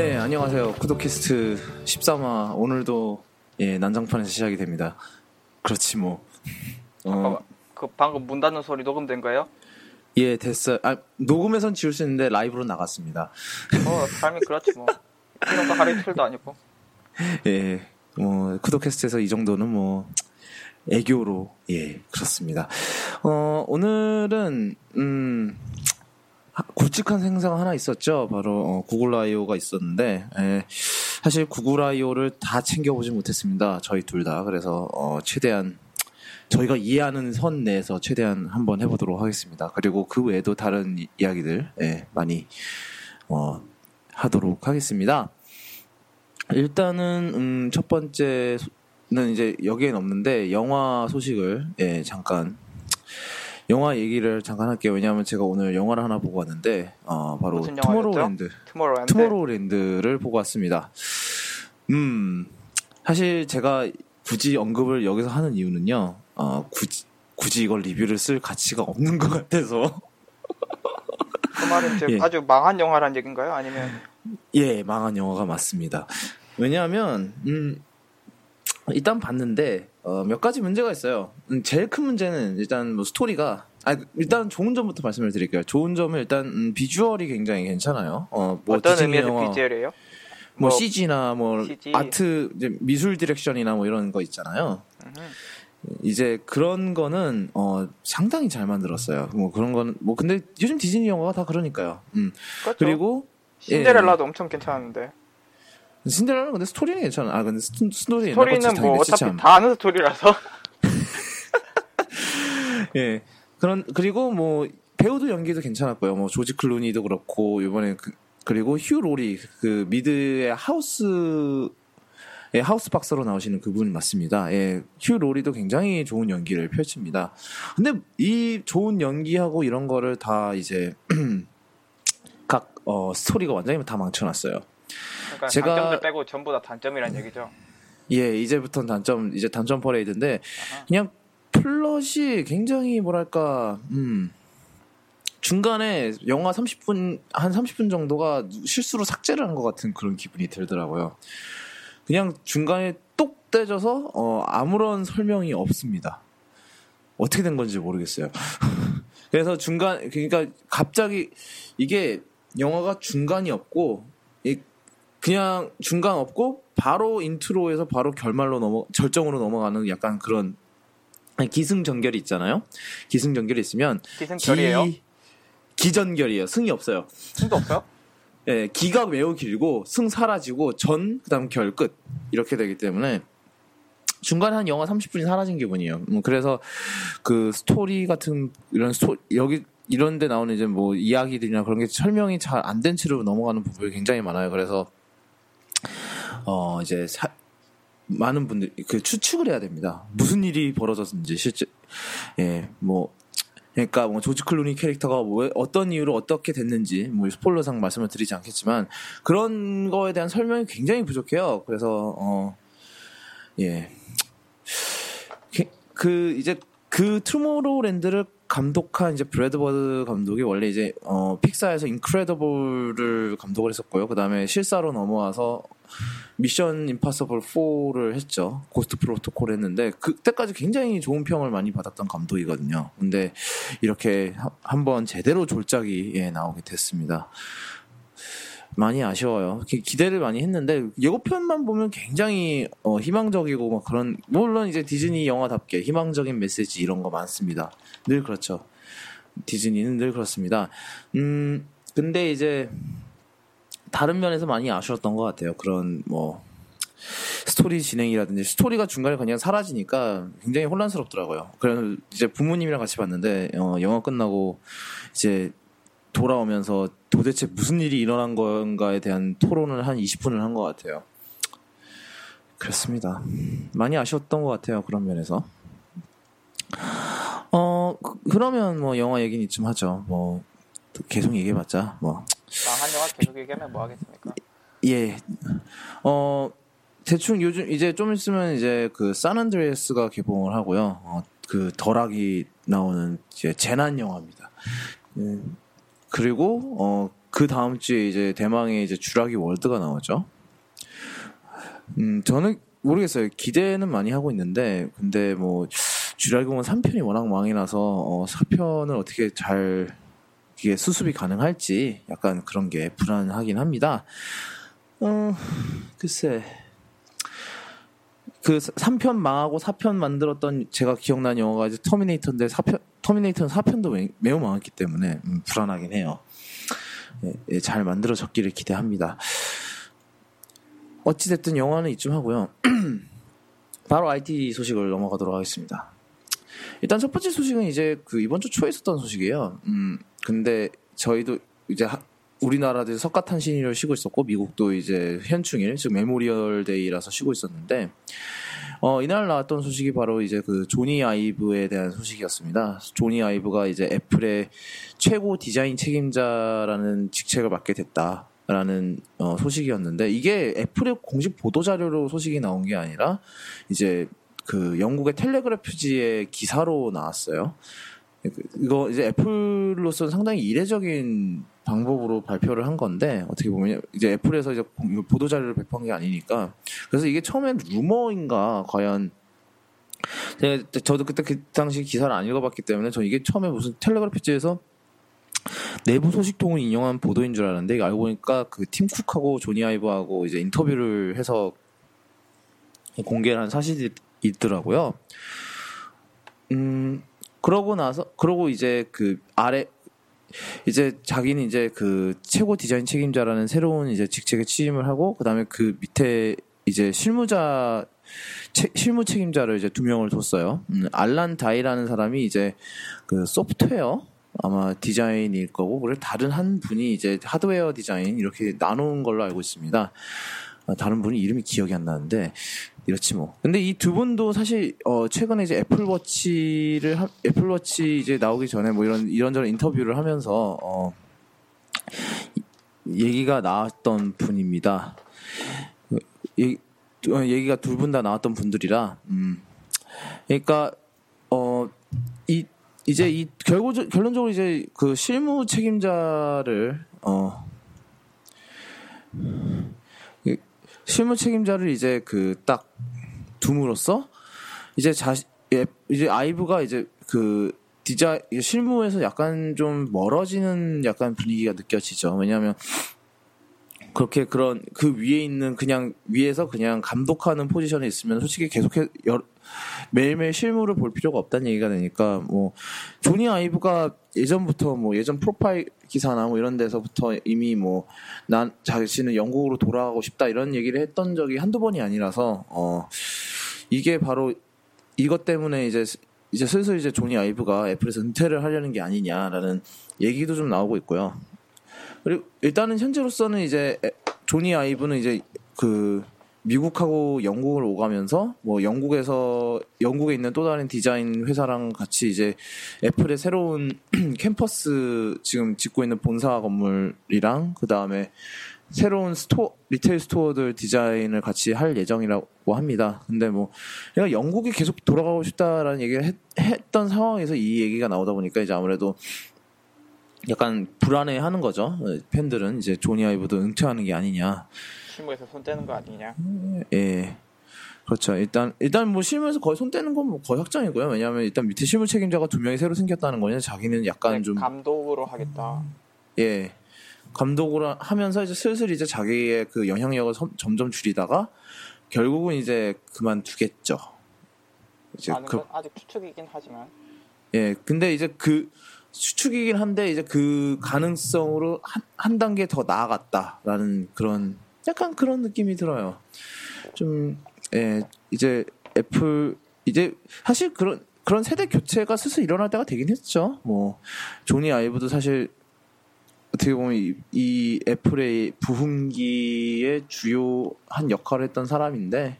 네, 안녕하세요. 구독캐스트 13화 오늘도 예, 난장판에서 시작이 됩니다. 그렇지 뭐. 어. 그 방금 문 닫는 소리 녹음된 거예요? 예, 됐어요. 아, 녹음해선 지울 수 있는데 라이브로 나갔습니다. 어, 삶이 그렇지 뭐. 이런 거 하루 이틀도 아니고. 예, 뭐 구독캐스트에서 이 정도는 뭐 애교로 예, 그렇습니다. 어, 오늘은 음 하- 굵직한 생사가 하나 있었죠. 바로 어, 구글 I.O.가 있었는데 예, 사실 구글 I.O.를 다 챙겨보지 못했습니다. 저희 둘 다. 그래서 어, 최대한 저희가 이해하는 선 내에서 최대한 한번 해보도록 하겠습니다. 그리고 그 외에도 다른 이- 이야기들 예, 많이 어, 하도록 하겠습니다. 일단은 음, 첫 번째는 이제 여기엔 없는데 영화 소식을 예, 잠깐 영화 얘기를 잠깐 할게요. 왜냐하면 제가 오늘 영화를 하나 보고 왔는데 어, 바로? 투모로우랜드 투모로우랜드. 투모로우랜드를 보고 왔습니다. 음 사실 제가 굳이 언급을 여기서 하는 이유는요. 어, 굳이 굳이 이걸 리뷰를 쓸 가치가 없는 것 같아서 그 말은 이제 예. 아주 망한 영화란 얘기인가요? 아니면 예, 망한 영화가 맞습니다. 왜냐하면 음, 일단 봤는데 어, 몇 가지 문제가 있어요. 음, 제일 큰 문제는 일단 뭐 스토리가 아, 일단 좋은 점부터 말씀을 드릴게요. 좋은 점은 일단 음, 비주얼이 굉장히 괜찮아요. 어, 뭐 어떤 의미에서 영화, CG래요? 뭐, 뭐 CG나 뭐 CG. art 이제 미술 direction이나 뭐 이런 거 있잖아요. 이제 그런 거는 어 상당히 잘 만들었어요. 뭐 그런 거는 뭐 근데 요즘 디즈니 영화가 다 그러니까요. 음. 그렇죠. 그리고 예. 신데렐라도 엄청 괜찮았는데. 신데렐라는 근데 스토리는 괜찮아. 아 근데 스, 스토리 스토리는 뭐 어차피 다 아는 스토리라서. 예. 그런 그리고 뭐 배우도 연기도 괜찮았고요. 뭐 조지 클루니도 그렇고 이번에 그, 그리고 휴 로리 그 미드의 하우스 예, 하우스 박사로 나오시는 그분이 맞습니다. 예, 휴 로리도 굉장히 좋은 연기를 펼칩니다. 근데 이 좋은 연기하고 이런 거를 다 이제 각 어, 스토리가 완전히 다 망쳐놨어요. 그러니까 제가- 장점들 빼고 전부 다 단점이란 얘기죠. 예, 이제부터는 단점, 이제 단점 퍼레이드인데, 아하. 그냥 플롯이 굉장히 뭐랄까, 음, 중간에 영화 30분, 한 30분 정도가 실수로 삭제를 한 것 같은 그런 기분이 들더라고요. 그냥 중간에 똑 떼져서, 어, 아무런 설명이 없습니다. 어떻게 된 건지 모르겠어요. 그래서 중간, 그러니까 갑자기 이게 영화가 중간이 없고, 이 그냥 중간 없고 바로 인트로에서 바로 결말로 넘어 절정으로 넘어가는 약간 그런 기승전결이 있잖아요. 기승전결이 있으면 기승결이에요? 기, 기전결이에요. 승이 없어요. 승도 없어요? 예, 기가 매우 길고 승 사라지고 전 그다음 결 끝 이렇게 되기 때문에 중간에 한 영화 30분이 사라진 기분이에요. 음, 그래서 그 스토리 같은 이런 스토 여기 이런 데 나오는 이제 뭐 이야기들이나 그런 게 설명이 잘 안 된 채로 넘어가는 부분이 굉장히 많아요. 그래서 어 이제 사- 많은 분들이 그 추측을 해야 됩니다. 무슨 일이 벌어졌는지 실제 예 뭐 그러니까 뭐 조지 클루니 캐릭터가 왜 어떤 이유로 어떻게 됐는지 뭐 스포일러상 말씀을 드리지 않겠지만 그런 거에 대한 설명이 굉장히 부족해요. 그래서 어 예. 그- 그 이제 그 투모로우랜드를 감독한 이제 브래드버드 감독이 원래 이제 어 픽사에서 인크레더블을 감독을 했었고요. 그다음에 실사로 넘어와서 미션 임파서블 4를 했죠. 고스트 프로토콜 했는데 그때까지 굉장히 좋은 평을 많이 받았던 감독이거든요. 근데 이렇게 하- 한번 제대로 졸작이 예, 나오게 됐습니다. 많이 아쉬워요. 기- 기대를 많이 했는데 예고편만 보면 굉장히 어, 희망적이고 막 그런 물론 이제 디즈니 영화답게 희망적인 메시지 이런 거 많습니다. 늘 그렇죠. 디즈니는 늘 그렇습니다. 음 근데 이제 다른 면에서 많이 아쉬웠던 것 같아요. 그런 뭐 스토리 진행이라든지 스토리가 중간에 그냥 사라지니까 굉장히 혼란스럽더라고요. 그래서 이제 부모님이랑 같이 봤는데 어, 영화 끝나고 이제 돌아오면서 도대체 무슨 일이 일어난 건가에 대한 토론을 한 20분을 한 것 같아요. 그렇습니다. 많이 아쉬웠던 것 같아요. 그런 면에서. 어 그- 그러면 뭐 영화 얘기는 이쯤 하죠. 뭐 계속 얘기해봤자 뭐망 한 영화 계속 얘기하면 뭐 하겠습니까? 예. 어, 대충 요즘 이제 좀 있으면 이제 그 산안드레아스가 개봉을 하고요. 어, 그 덜하기 나오는 이제 재난 영화입니다. 음, 그리고 어, 그 다음 주에 이제 대망의 이제 주라기 월드가 나오죠. 음, 저는 모르겠어요. 기대는 많이 하고 있는데, 근데 뭐, 주라기공원 3편이 워낙 망이 나서, 어, 4편을 어떻게 잘, 이게 수습이 가능할지, 약간 그런 게 불안하긴 합니다. 어, 글쎄. 그 3편 망하고 4편 만들었던 제가 기억나는 영화가 이제 터미네이터인데 4편, 터미네이터는 4편도 매, 우 망했기 때문에 음, 불안하긴 해요. 예, 예, 잘 만들어졌기를 기대합니다. 어찌됐든 영화는 이쯤 하고요. 바로 IT 소식을 넘어가도록 하겠습니다. 일단 첫 번째 소식은 이제 그 이번 주 초에 있었던 소식이에요. 음, 근데 저희도 이제 하, 우리나라도 석가탄신일을 쉬고 있었고 미국도 이제 현충일 즉 Memorial Day라서 쉬고 있었는데 어, 이날 나왔던 소식이 바로 이제 그 조니 아이브에 대한 소식이었습니다. 조니 아이브가 이제 애플의 최고 디자인 책임자라는 직책을 맡게 됐다. 라는 어, 소식이었는데 이게 애플의 공식 보도 자료로 소식이 나온 게 아니라 이제 그 영국의 텔레그래프지의 기사로 나왔어요. 이거 이제 애플로서는 상당히 이례적인 방법으로 발표를 한 건데 어떻게 보면 이제 애플에서 이제 보도 자료를 배포한 게 아니니까 그래서 이게 처음엔 루머인가 과연 저도 그때 그 당시 기사를 안 읽어봤기 때문에 저 이게 처음에 무슨 텔레그래프지에서 내부 소식통을 인용한 보도인 줄 알았는데 알고 보니까 그 팀 쿡하고 조니 아이브하고 이제 인터뷰를 해서 공개를 한 사실이 있더라고요. 음 그러고 나서 그러고 이제 그 아래 이제 자기는 이제 그 최고 디자인 책임자라는 새로운 이제 직책에 취임을 하고 그다음에 그 밑에 이제 실무자 채, 실무 책임자를 이제 두 명을 뒀어요. 음, 알란 다이라는 사람이 이제 그 소프트웨어 아마 디자인일 거고 그리고 다른 한 분이 이제 하드웨어 디자인 이렇게 나눈 걸로 알고 있습니다. 아, 다른 분이 이름이 기억이 안 나는데 이렇지 뭐. 근데 이 두 분도 사실 어 최근에 이제 애플워치를 하, 애플워치 이제 나오기 전에 뭐 이런 이런저런 인터뷰를 하면서 어 얘기가 나왔던 분입니다. 얘기, 어, 얘기가 둘분다 나왔던 분들이라 음. 그러니까 어이 이제 이 결국 결론적으로 이제 그 실무 책임자를 어 실무 책임자를 이제 그 딱 둠으로써 이제 자시 예, 이제 아이브가 이제 그 디자 실무에서 약간 좀 멀어지는 약간 분위기가 느껴지죠. 왜냐하면 그렇게 그런 그 위에 있는 그냥 위에서 그냥 감독하는 포지션에 있으면 솔직히 계속해 여, 매일매일 실물을 볼 필요가 없다는 얘기가 되니까 뭐 조니 아이브가 예전부터 뭐 예전 프로파일 기사나 뭐 이런 데서부터 이미 뭐 난 자신은 영국으로 돌아가고 싶다 이런 얘기를 했던 적이 한두 번이 아니라서 어 이게 바로 이것 때문에 이제 이제 슬슬 이제 조니 아이브가 애플에서 은퇴를 하려는 게 아니냐라는 얘기도 좀 나오고 있고요. 그리고 일단은 현재로서는 이제 조니 아이브는 이제 그 미국하고 영국을 오가면서 뭐 영국에서 영국에 있는 또 다른 디자인 회사랑 같이 이제 애플의 새로운 캠퍼스 지금 짓고 있는 본사 건물이랑 그 다음에 새로운 store retail store들 디자인을 같이 할 예정이라고 합니다. 근데 뭐 내가 영국에 계속 돌아가고 싶다라는 얘기를 했, 했던 상황에서 이 얘기가 나오다 보니까 이제 아무래도 약간 불안해하는 거죠. 팬들은 이제 조니 아이브도 은퇴하는 게 아니냐. 실무에서 손 떼는 거 아니냐? 예. 그렇죠. 일단 일단 뭐 실무에서 거의 손 떼는 건 뭐 거의 확정이고요. 왜냐하면 일단 밑에 실무 책임자가 두 명이 새로 생겼다는 거냐. 자기는 약간 네, 좀 감독으로 하겠다. 예. 감독으로 하면서 이제 슬슬 이제 자기의 그 영향력을 섬, 점점 줄이다가 결국은 이제 그만두겠죠. 이제 그, 아직 추측이긴 하지만. 예. 근데 이제 그 추측이긴 한데 이제 그 가능성으로 한, 한 단계 더 나아갔다라는 그런 약간 그런 느낌이 들어요. 좀, 예, 이제 애플, 이제 사실 그런, 그런 세대 교체가 슬슬 일어날 때가 되긴 했죠. 뭐, 조니 아이브도 사실 어떻게 보면 이, 이 애플의 부흥기의 주요한 역할을 했던 사람인데,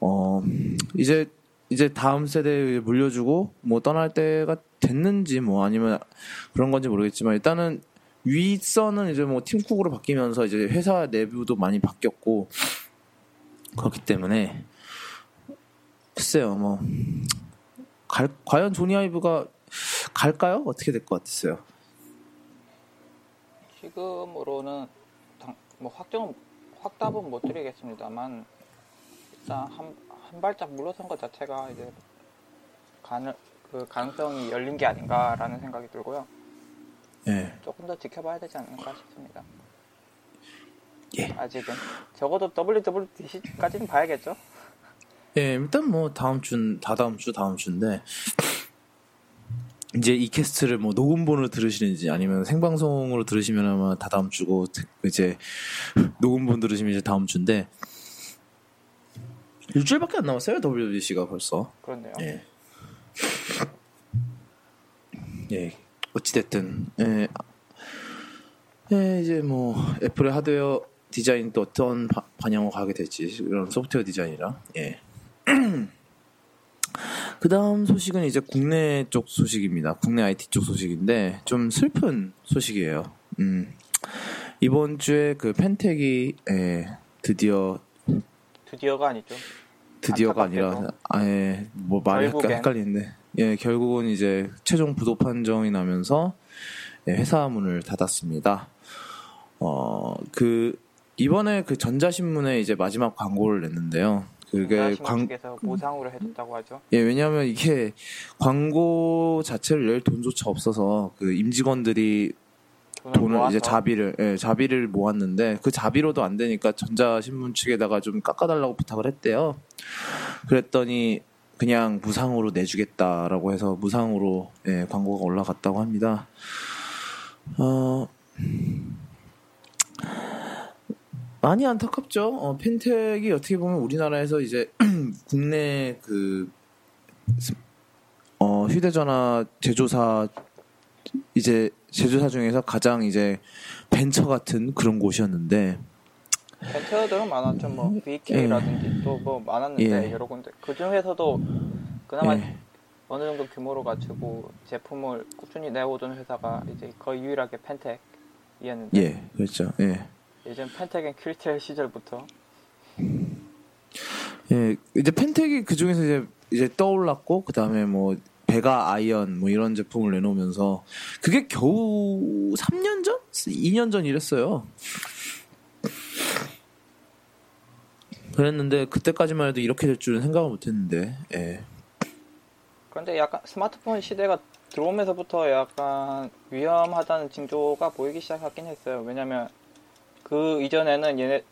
어, 이제, 이제 다음 세대에 물려주고, 뭐 떠날 때가 됐는지, 뭐 아니면 그런 건지 모르겠지만, 일단은 윗선은 이제 뭐 팀쿡으로 바뀌면서 이제 회사 내부도 많이 바뀌었고 그렇기 때문에 글쎄요 뭐 갈, 과연 조니 아이브가 갈까요? 어떻게 될 것? 지금 지금으로는 당, 뭐 확정 확답은 못 드리겠습니다만 일단 한, 한 발짝 물러선 것 자체가 이제 가능 그 가능성이 열린 게 아닌가라는 생각이 들고요. 예. 조금 더 지켜봐야 되지 않을까 싶습니다. 예. 아직은 적어도 WWDC까지는 봐야겠죠. 예, 일단 뭐 다음 주, 다다음 주, 다음 주인데 이제 이 캐스트를 뭐 녹음본으로 들으시는지 아니면 생방송으로 들으시면 아마 다다음 주고 이제 녹음본 들으시면 이제 다음 주인데 일주일밖에 안 남았어요 WBC가 벌써. 그렇네요. 예. 예. 어찌됐든, 예. 예, 이제 뭐, 애플의 하드웨어 디자인 또 어떤 바, 방향으로 가게 될지, 이런 소프트웨어 디자인이랑, 예. 그 다음 소식은 이제 국내 쪽 소식입니다. 국내 IT 쪽 소식인데, 좀 슬픈 소식이에요. 음. 이번 주에 그 펜텍이, 예, 드디어, 드디어가 아니죠. 드디어가 아니라, 안타깝게도. 아예, 뭐 말이. 헷갈리는데, 예, 결국은 이제 최종 부도 판정이 나면서 예, 회사 문을 닫았습니다. 어, 그, 이번에 그 전자신문에 이제 마지막 광고를 냈는데요. 그게 광... 광, 측에서 보상으로 해줬다고 하죠. 예, 왜냐하면 이게 광고 자체를 낼 돈조차 없어서 그 임직원들이 돈을, 돈을 모아서 이제 자비를 예, 자비를 모았는데 그 자비로도 안 되니까 전자신문 측에다가 좀 깎아달라고 부탁을 했대요. 그랬더니 그냥 무상으로 내주겠다라고 해서 무상으로 예, 광고가 올라갔다고 합니다. 어, 많이 안타깝죠. 어, 펜텍이 어떻게 보면 우리나라에서 이제 국내 그 스- 어, 휴대전화 제조사 이제 제조사 중에서 가장 이제 벤처 같은 그런 곳이었는데 벤처들은 많았죠. 뭐 VK라든지 또 뭐 많았는데 예. 여러 군데. 그 중에서도 그나마 예, 어느 정도 규모로 갖추고 제품을 꾸준히 내오던 회사가 이제 거의 유일하게 펜텍이었는데 예, 그렇죠. 예. 예전 펜텍은 큐리텔 시절부터 예, 이제 펜텍이 그 중에서 이제 이제 떠올랐고 그 다음에 뭐 베가 아이언 뭐 이런 제품을 내놓으면서 그게 겨우 3년 전, 2년 전 이랬어요. 그랬는데 그때까지만 해도 이렇게 될 줄은 생각을 못했는데, 예, 그런데 약간 스마트폰 시대가 들어오면서부터 약간 위험하다는 징조가 보이기 시작하긴 했어요. 왜냐면 그 이전에는 얘네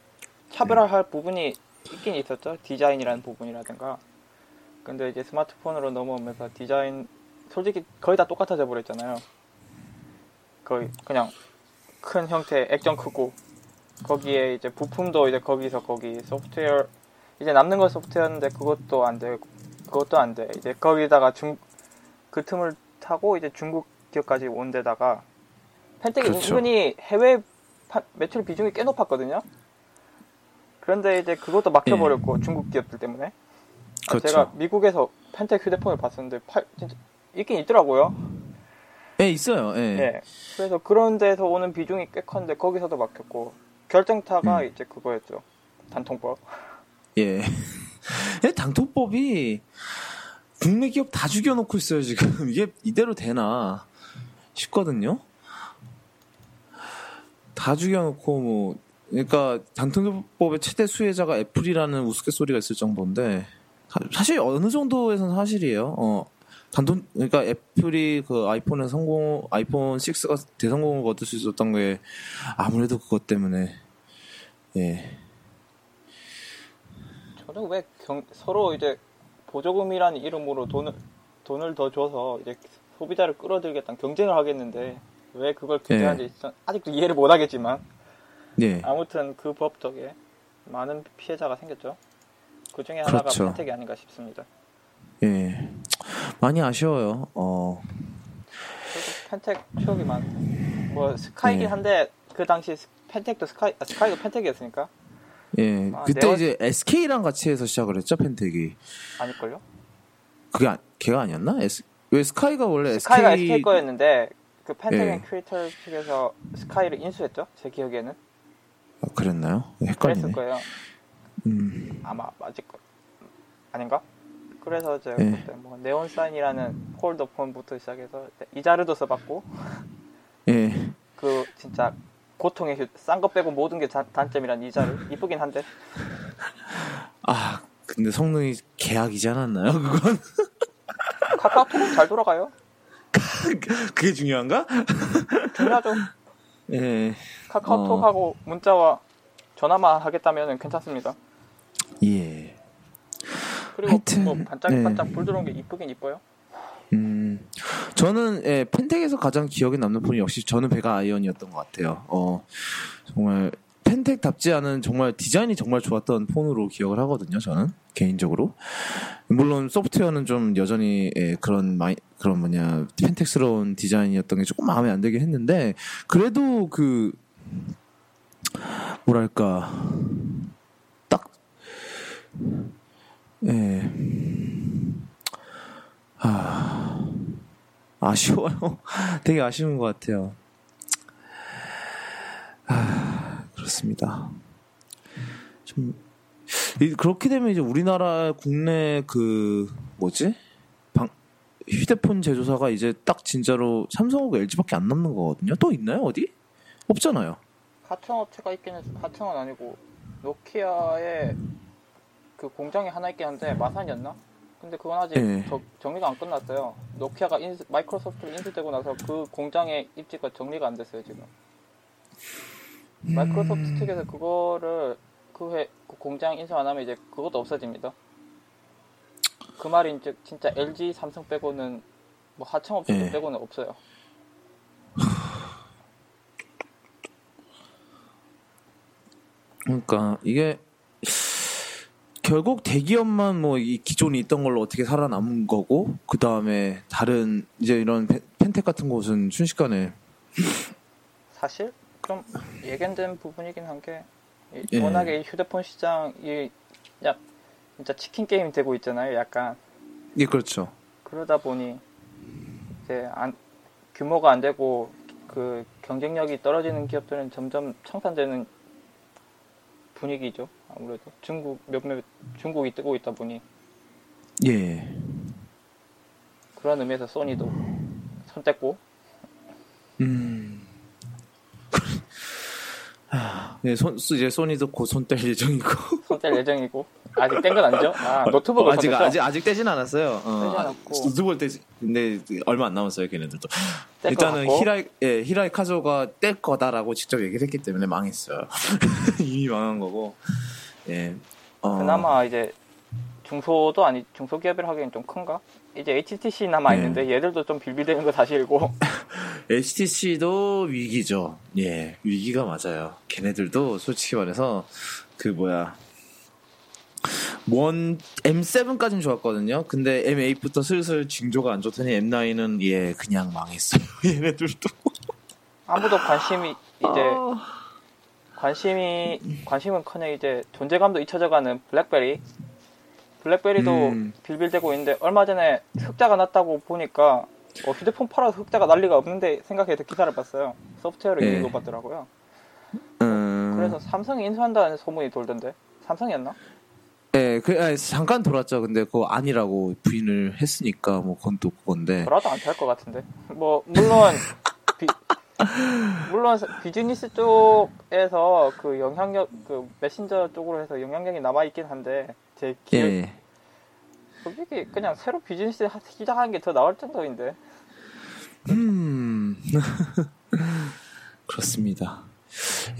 차별화할 부분이 있긴 있었죠. 디자인이라는 부분이라든가. 근데 이제 스마트폰으로 넘어오면서 디자인 솔직히 거의 다 똑같아져 버렸잖아요. 거의 그냥 큰 형태 액정 크고 거기에 이제 부품도 이제 거기서 거기 소프트웨어 이제 남는 건 소프트웨어인데 그것도 안 되고 그것도 안 돼. 이제 거기다가 중 그 틈을 타고 이제 중국 기업까지 온 데다가 펜텍이 그렇죠. 은근히 해외 파- 매출 비중이 꽤 높았거든요. 그런데 이제 그것도 막혀버렸고 중국 기업들 때문에. 아, 예. 그렇죠. 제가 미국에서 펜텍 휴대폰을 봤었는데 팔, 진짜 있긴 있더라고요. 예, 있어요. 예, 예. 그래서 그런 데서 오는 비중이 꽤 컸는데 거기서도 막혔고 결정타가 음. 이제 그거였죠. 단통법. 예. 예, 당통법이 국내 기업 다 죽여놓고 있어요 지금 이게 이대로 되나 싶거든요. 다 죽여놓고 뭐 그러니까 당통법의 최대 수혜자가 애플이라는 우스갯소리가 있을 정도인데 사- 사실 어느 정도에서는 사실이에요. 어 단통 그러니까 애플이 그 아이폰에 성공 아이폰 6가 대성공을 거둘 수 있었던 게 아무래도 그것 때문에 예. 저는 왜 경- 서로 이제 보조금이라는 이름으로 돈을 돈을 더 줘서 이제 소비자를 끌어들겠다는 경쟁을 하겠는데 왜 그걸 규제하는지 전 아직도 이해를 못 하겠지만 예. 아무튼 그 법 덕에 많은 피해자가 생겼죠. 그 중에 하나가 그렇죠. 팬택이 아닌가 싶습니다. 예. 많이 아쉬워요. 어. 팬택 추억이 많. 뭐 스카이긴 네. 한데 그 당시 스- 팬택도 스카이 아, 스카이도 팬택이었으니까 예. 아, 그때 네오- 이제 SK랑 같이 해서 시작을 했죠, 팬택이. 아닐걸요? 그게 아, 걔가 아니었나? S, 왜 스카이가 원래 스카이가 SK SK 거였는데 그 펜텍 예. 앤 큐리터 측에서 스카이를 인수했죠. 제 기억에는 아, 그랬나요? 그랬을 헷갈리네. 거예요. 음. 아마 맞을 거 아닌가? 그래서 제가 예. 그때 뭐 네온 사인이라는 폴더폰부터 시작해서 이자르도 써봤고 예. 그 진짜 고통의 싼거 빼고 모든 게 자- 단점이란 이자를 이쁘긴 한데 아 근데 성능이 계약이지 않았나요? 그건 카카오톡은 잘 돌아가요. 그게 중요한가? 중요하죠. 예. 카카오톡하고 문자와 전화만 하겠다면 괜찮습니다. 예. 그리고 하여튼, 뭐 반짝반짝 네. 불 들어온 게 이쁘긴 이뻐요. 음, 저는 예, 펜텍에서 가장 기억에 남는 폰이 역시 저는 베가 아이언이었던 것 같아요. 어, 정말 팬택답지 않은 정말 디자인이 정말 좋았던 폰으로 기억을 하거든요. 저는 개인적으로 물론 소프트웨어는 좀 여전히 예, 그런 마이, 그런 뭐냐 팬택스러운 디자인이었던 게 조금 마음에 안 들긴 했는데 그래도 그 뭐랄까 딱 예. 아, 아쉬워요. 되게 아쉬운 것 같아요. 아, 그렇습니다. 좀, 이- 그렇게 되면 이제 우리나라 국내 그, 뭐지? 방, 휴대폰 제조사가 이제 딱 진짜로 삼성하고 LG밖에 안 남는 거거든요. 또 있나요? 어디? 없잖아요. 하청업체가 있긴 해서 하청은 아니고 노키아에 그 공장이 하나 있긴 한데 마산이었나? 근데 그건 아직 예. 저- 정리가 안 끝났어요. 노키아가 인수- 마이크로소프트로 인수되고 나서 그 공장의 입지가 정리가 안 됐어요 지금. 마이크로소프트 측에서 그거를 그, 회, 그 공장 인수 안 하면 이제 그것도 없어집니다. 그 말인 즉 진짜 LG, 삼성 빼고는 뭐 하청업체들 예. 빼고는 없어요. 그러니까 이게 결국 대기업만 뭐 이 기존에 있던 걸로 어떻게 살아남은 거고 그 다음에 다른 이제 이런 펜- 펜텍 같은 곳은 순식간에 사실 좀 예견된 부분이긴 한게 예. 워낙에 이 휴대폰 시장이 약 진짜 치킨 게임 되고 있잖아요. 약간 예 그렇죠. 그러다 보니 이제 안, 규모가 안 되고 그 경쟁력이 떨어지는 기업들은 점점 청산되는 분위기죠. 아무래도 중국 몇몇 중국이 뜨고 있다 보니 예. 그런 의미에서 소니도 손 뗐고 음. 아, 네, 손, 이제 소니도 곧 손 뗄 예정이고. 손 뗄 예정이고 아직 뗀 건 아니죠? 아 노트북을 아직, 손 뗐죠? 아직, 아직 떼진 않았어요. 어. 노트북을 떼지, 근데 얼마 안 남았어요, 걔네들도. 일단은. 히라이, 예, 히라이 카즈오가 뗄 거다라고 직접 얘기를 했기 때문에 망했어요. 이미 망한 거고. 예. 어, 그나마 이제 중소도 아니 중소기업이라 하기엔 좀 큰가? 이제 HTC 남아 네. 있는데 얘들도 좀 빌빌대는 거 사실이고 HTC도 위기죠. 예, 위기가 맞아요. 걔네들도 솔직히 말해서 그 뭐야. 원 M7까지는 좋았거든요. 근데 M8부터 슬슬 징조가 안 좋더니 M9은 예 그냥 망했어요. 얘네들도. 아무도 관심이 이제 관심이 관심은커녕 이제 존재감도 잊혀져가는 블랙베리 블랙베리도 음. 빌빌대고 있는데 얼마 전에 흑자가 났다고 보니까 어, 휴대폰 팔아서 흑자가 날 리가 없는데 생각해서 기사를 봤어요. 소프트웨어를 예. 이거 봤더라고요. 음, 그래서 삼성이 인수한다는 소문이 돌던데 삼성이었나? 예, 그 아니, 잠깐 돌았죠. 근데 그거 아니라고 부인을 했으니까 뭐 그건 또 그건데. 저라도 안 될 것 같은데. 뭐 물론 비, 물론 비즈니스 쪽에서 그 영향력 그 메신저 쪽으로 해서 영향력이 남아 있긴 한데 제 기억 예. 솔직히 그냥 새로 비즈니스 하- 시작하는 게 더 나을 정도인데. 음. 그렇습니다.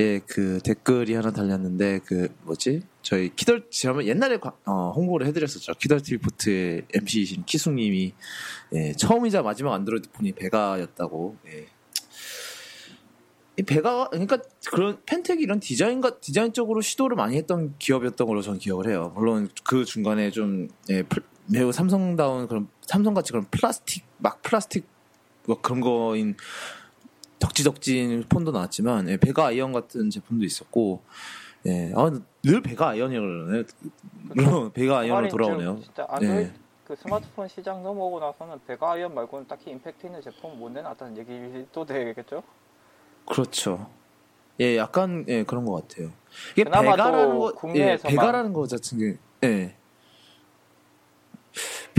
예, 그 댓글이 하나 달렸는데 그 뭐지? 저희 키덜 지난번 옛날에 과- 어, 홍보를 해드렸었죠. 키덜티포트의 MC이신 키숙님이 예, 처음이자 마지막 안드로이드 폰이 베가였다고. 예. 이 베가 그러니까 그런 팬택이 이런 디자인과 디자인적으로 시도를 많이 했던 기업이었던 걸로 저는 기억을 해요. 물론 그 중간에 좀 예, 플- 매우 삼성다운 그런 삼성같이 그런 플라스틱 막 플라스틱 뭐 그런 거인 덕지덕지인 폰도 나왔지만 예, 베가 아이언 같은 제품도 있었고 예, 아, 늘 베가 아이언이라고 그러네. 물론 베가 아이언으로 돌아오네요. 진짜 안드로이드 네. 그 스마트폰 시장 넘어오고 나서는 베가 아이언 말고는 딱히 임팩트 있는 제품 못 내놨다는 얘기도 되겠죠? 그렇죠. 예, 약간 예, 그런 것 같아요. 이게 베가라는 거, 예, 국내에서만- 베가라는 거 자체는 게, 예.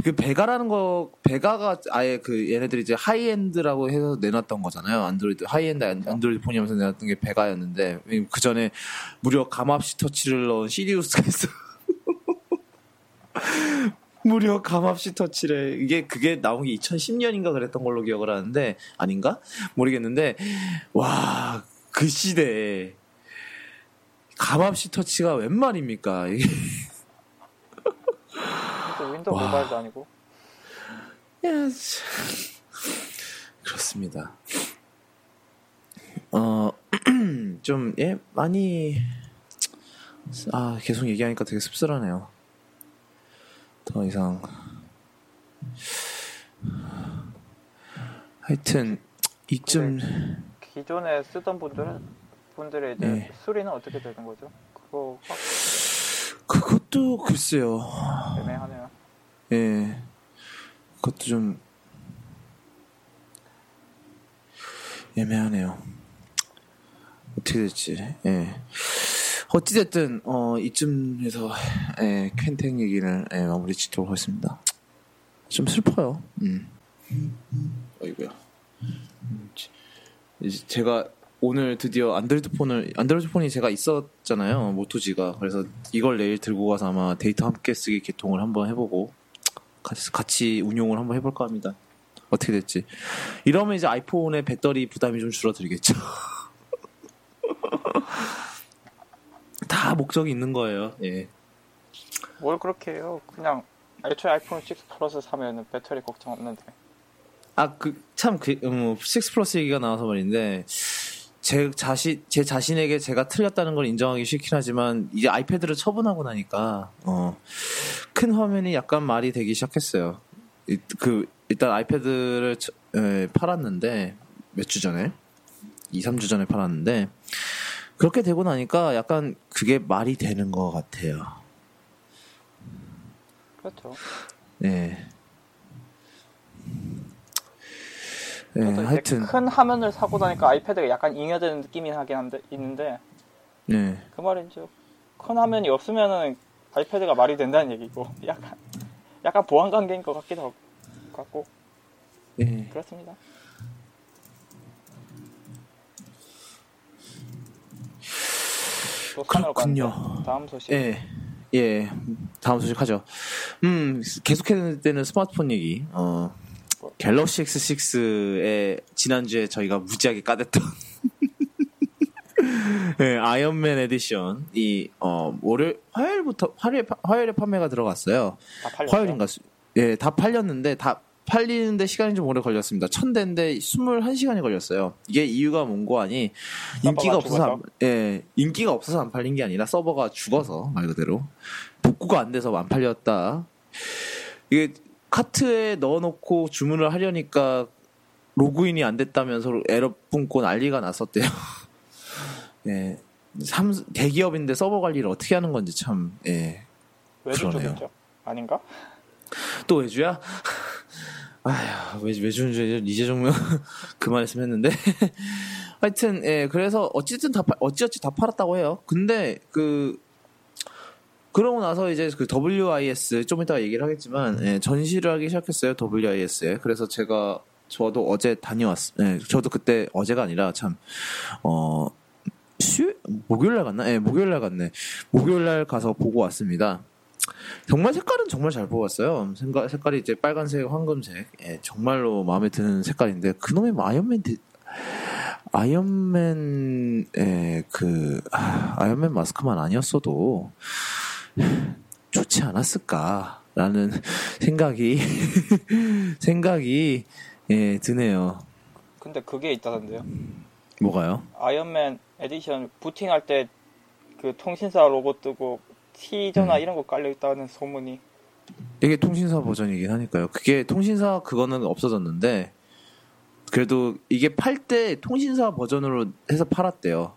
그 베가라는 거 베가가 아예 그 얘네들이 이제 high-end라고 해서 내놨던 거잖아요. 안드로이드 하이엔드 안- 안드로이드 폰이면서 내놨던 게 베가였는데 그 전에 무려 감압식 터치를 넣은 시리우스가 있어. 무려 감압식 터치래. 이게 그게 나온 게 2010년인가 그랬던 걸로 기억을 하는데 아닌가 모르겠는데 와 그 시대에 감압식 터치가 웬 말입니까? 이게 진짜 윈도우 와. 모바일도 아니고. 야, 참. 그렇습니다. 어, 좀, 예, 많이, 아, 계속 얘기하니까 되게 씁쓸하네요. 더 이상. 하여튼, 이쯤, 기존에 쓰던 분들은 분들의 이제 네. 수리는 어떻게 되는 거죠? 그거 확 그것도 글쎄요. 애매하네요. 예. 그것도 좀 애매하네요. 어떻게 될지. 예. 어찌됐든 어 이쯤에서 예, 퀸탱 얘기를 예, 마무리 짓도록 하겠습니다. 좀 슬퍼요. 음. 어이구야. 음, 이제 제가 오늘 드디어 안드로이드 폰을 안드로이드 폰이 제가 있었잖아요 모토지가 그래서 이걸 내일 들고 가서 아마 데이터 함께 쓰기 개통을 한번 해보고 같이, 같이 운용을 한번 해볼까 합니다 어떻게 될지 이러면 이제 아이폰의 배터리 부담이 좀 줄어들겠죠 다 목적이 있는 거예요 예. 뭘 그렇게 해요? 그냥 애초에 아이폰 6 플러스 사면 배터리 걱정 없는데. 아, 그, 참, 그, 음, 6 플러스 얘기가 나와서 말인데, 제 자신, 제 자신에게 제가 틀렸다는 걸 인정하기 싫긴 하지만, 이제 아이패드를 처분하고 나니까, 어, 큰 화면이 약간 말이 되기 시작했어요. 이- 그, 일단 아이패드를 처- 에, 팔았는데, 몇 주 전에? 2, 3주 전에 팔았는데, 그렇게 되고 나니까 약간 그게 말이 되는 것 같아요. 그렇죠. 네. 네, 하여튼, 큰 화면을 사고 나니까 아이패드가 약간 잉여되는 느낌이 하긴 한데, 있는데 네. 그 말이죠. 큰 화면이 없으면은 아이패드가 말이 된다는 얘기고 약간 약간 보안 관계인 것 같기도 하고 같고 네. 그렇습니다. 또 산으로 그렇군요. 다음 소식. 예, 예. 다음 소식 하죠. 음, 계속해야 되는 스마트폰 얘기. 어, 갤럭시 S6에 지난주에 저희가 무지하게 까댔던 예, 아이언맨 에디션 이 어, 월요일 화요일부터 화요일 화요일에 판매가 들어갔어요. 화요일인가? 수- 예, 다 팔렸는데 다 팔리는데 시간이 좀 오래 걸렸습니다. 천 대인데 21시간이 걸렸어요. 이게 이유가 뭔고 하니 인기가 없어서 안? 예, 인기가 없어서 안 팔린 게 아니라 서버가 죽어서 말 그대로 복구가 안 돼서 안 팔렸다. 이게 카트에 넣어놓고 주문을 하려니까 로그인이 안 됐다면서 에러 뿜고 난리가 났었대요. 예. 삼, 대기업인데 서버 관리를 어떻게 하는 건지 참, 예. 외주 그러네요. 쪽이죠. 아닌가? 또 외주야? 아휴, 외주, 외주는 줄 이제 좀 그만했으면 했는데. 하여튼, 예, 그래서 어쨌든 다, 팔- 어찌어찌 다 팔았다고 해요. 근데, 그, 그러고 나서 이제 그 WIS, 좀 이따가 얘기를 하겠지만, 예, 전시를 하기 시작했어요, WIS에. 그래서 제가, 저도 어제 다녀왔, 예, 저도 그때 어제가 아니라 참, 어, 수, 목요일날 갔나? 예, 목요일날 갔네. 목요일날 가서 보고 왔습니다. 정말 색깔은 정말 잘 뽑았어요. 색깔, 색깔이 이제 빨간색, 황금색. 예, 정말로 마음에 드는 색깔인데, 그놈의 아이언맨, 디- 아이언맨 의 그, 아, 아이언맨 마스크만 아니었어도 좋지 않았을까라는 생각이, 생각이, 예, 드네요. 근데 그게 있다던데요. 뭐가요? 아이언맨 에디션 부팅할 때 그 통신사 로고 뜨고 T전화 음. 이런 거 깔려 있다는 소문이 이게 통신사 버전이긴 하니까요. 그게 통신사 그거는 없어졌는데 그래도 이게 팔 때 통신사 버전으로 해서 팔았대요.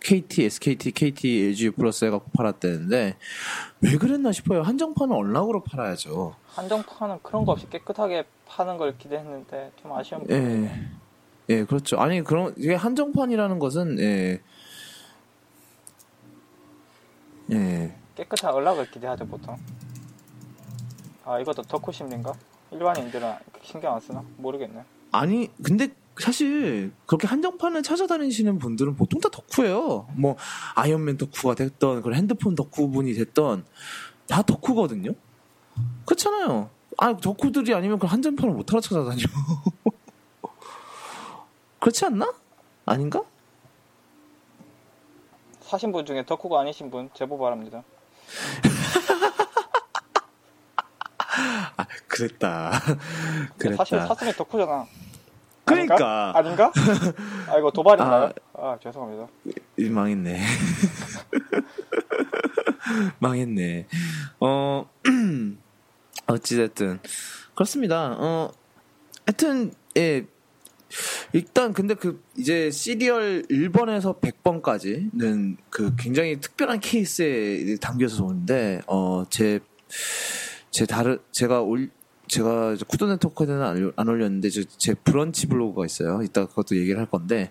KT, SKT, KT, LG 플러스 해갖고 팔았대는데 왜 그랬나 싶어요. 한정판은 언락으로 팔아야죠. 한정판은 그런 거 없이 깨끗하게 파는 걸 기대했는데 좀 아쉬운 부분이 예, 예, 그렇죠. 아니 그런 이게 한정판이라는 것은 예, 예, 깨끗한 연락을 기대하죠 보통. 아 이것도 덕후 심리인가? 일반인들은 신경 안 쓰나? 모르겠네. 아니 근데 사실 그렇게 한정판을 찾아다니시는 분들은 보통 다 덕후예요. 뭐 아이언맨 덕후가 됐던 그런 핸드폰 덕후분이 됐던 다 덕후거든요. 그렇잖아요. 아 덕후들이 아니면 그 한정판을 못 하러 찾아다녀. 그렇지 않나? 아닌가? 사신 분 중에 덕후가 아니신 분 제보 바랍니다. 아 그랬다. 근데 사실 그랬다. 사슴이 덕후잖아. 그러니까 아닌가? 아 이거 도발인가요? 아, 죄송합니다. 이, 망했네. 망했네. 어, 어찌됐든. 그렇습니다. 어, 하여튼, 예. 일단, 근데 그, 이제 시리얼 1번에서 100번까지는 그 굉장히 특별한 케이스에 담겨서 오는데, 어, 제, 제 다른, 제가 올, 제가 쿠도 네트워크에는 안, 올렸는데, 제, 제 브런치 블로그가 있어요. 이따 그것도 얘기를 할 건데,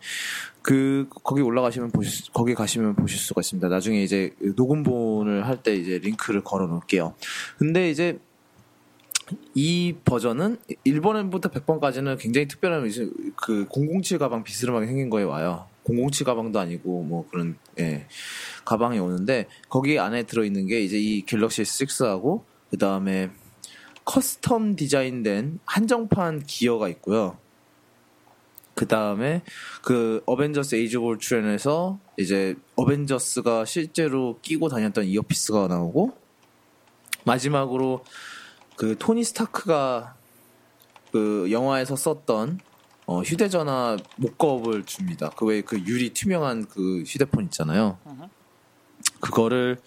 그 거기 올라가시면 보실 거기 가시면 보실 수가 있습니다. 나중에 이제 녹음본을 할 때 이제 링크를 걸어 놓을게요. 근데 이제 이 버전은 1번부터 100번까지는 굉장히 특별한 이제 그 007 가방 비스름하게 생긴 거에 와요. 007 가방도 아니고 뭐 그런 예, 가방이 오는데 거기 안에 들어 있는 게 이제 이 갤럭시 S6하고 그 다음에 custom 디자인된 한정판 기어가 있고요. 그 다음에 그 어벤져스 에이즈 오브 출연해서 이제 어벤져스가 실제로 끼고 다녔던 earpiece가 나오고 마지막으로 그 토니 스타크가 그 영화에서 썼던 어, 휴대전화 mock-up을 줍니다. 그 외에 그 유리 투명한 그 휴대폰 있잖아요. 그거를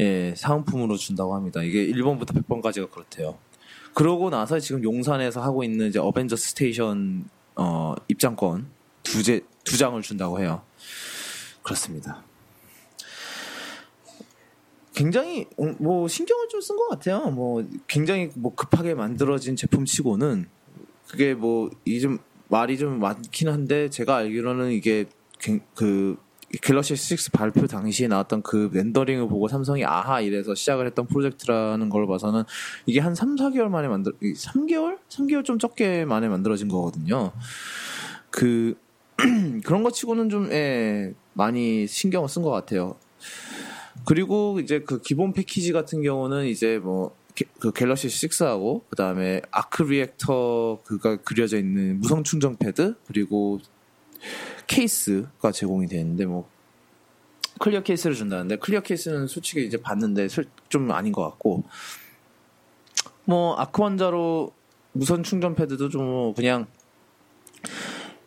예, 사은품으로 준다고 합니다. 이게 1번부터 100번까지가 그렇대요. 그러고 나서 지금 용산에서 하고 있는 이제 어벤져스 스테이션 어, 입장권 두, 제, 두 장을 준다고 해요. 그렇습니다. 굉장히 음, 뭐 신경을 좀 쓴 것 같아요. 뭐 굉장히 뭐 급하게 만들어진 제품치고는 그게 뭐 이 좀 말이 좀 많긴 한데 제가 알기로는 이게 굉- 그 갤럭시 S6 발표 당시에 나왔던 그 렌더링을 보고 삼성이 아하 이래서 시작을 했던 프로젝트라는 걸 봐서는 이게 한 3, 4개월 만에 만들 3개월? 3개월 좀 적게 만에 만들어진 거거든요. 그 그런 거 치고는 좀 예, 많이 신경을 쓴 것 같아요. 그리고 이제 그 기본 패키지 같은 경우는 이제 뭐 그 갤럭시 6하고 그 다음에 arc reactor 그가 그려져 있는 무선 충전 패드 그리고 케이스가 제공이 되는데 뭐 clear 케이스를 준다는데 clear 케이스는 솔직히 이제 봤는데 슬- 좀 아닌 것 같고 뭐 arc 원자로 무선 충전 패드도 좀뭐 그냥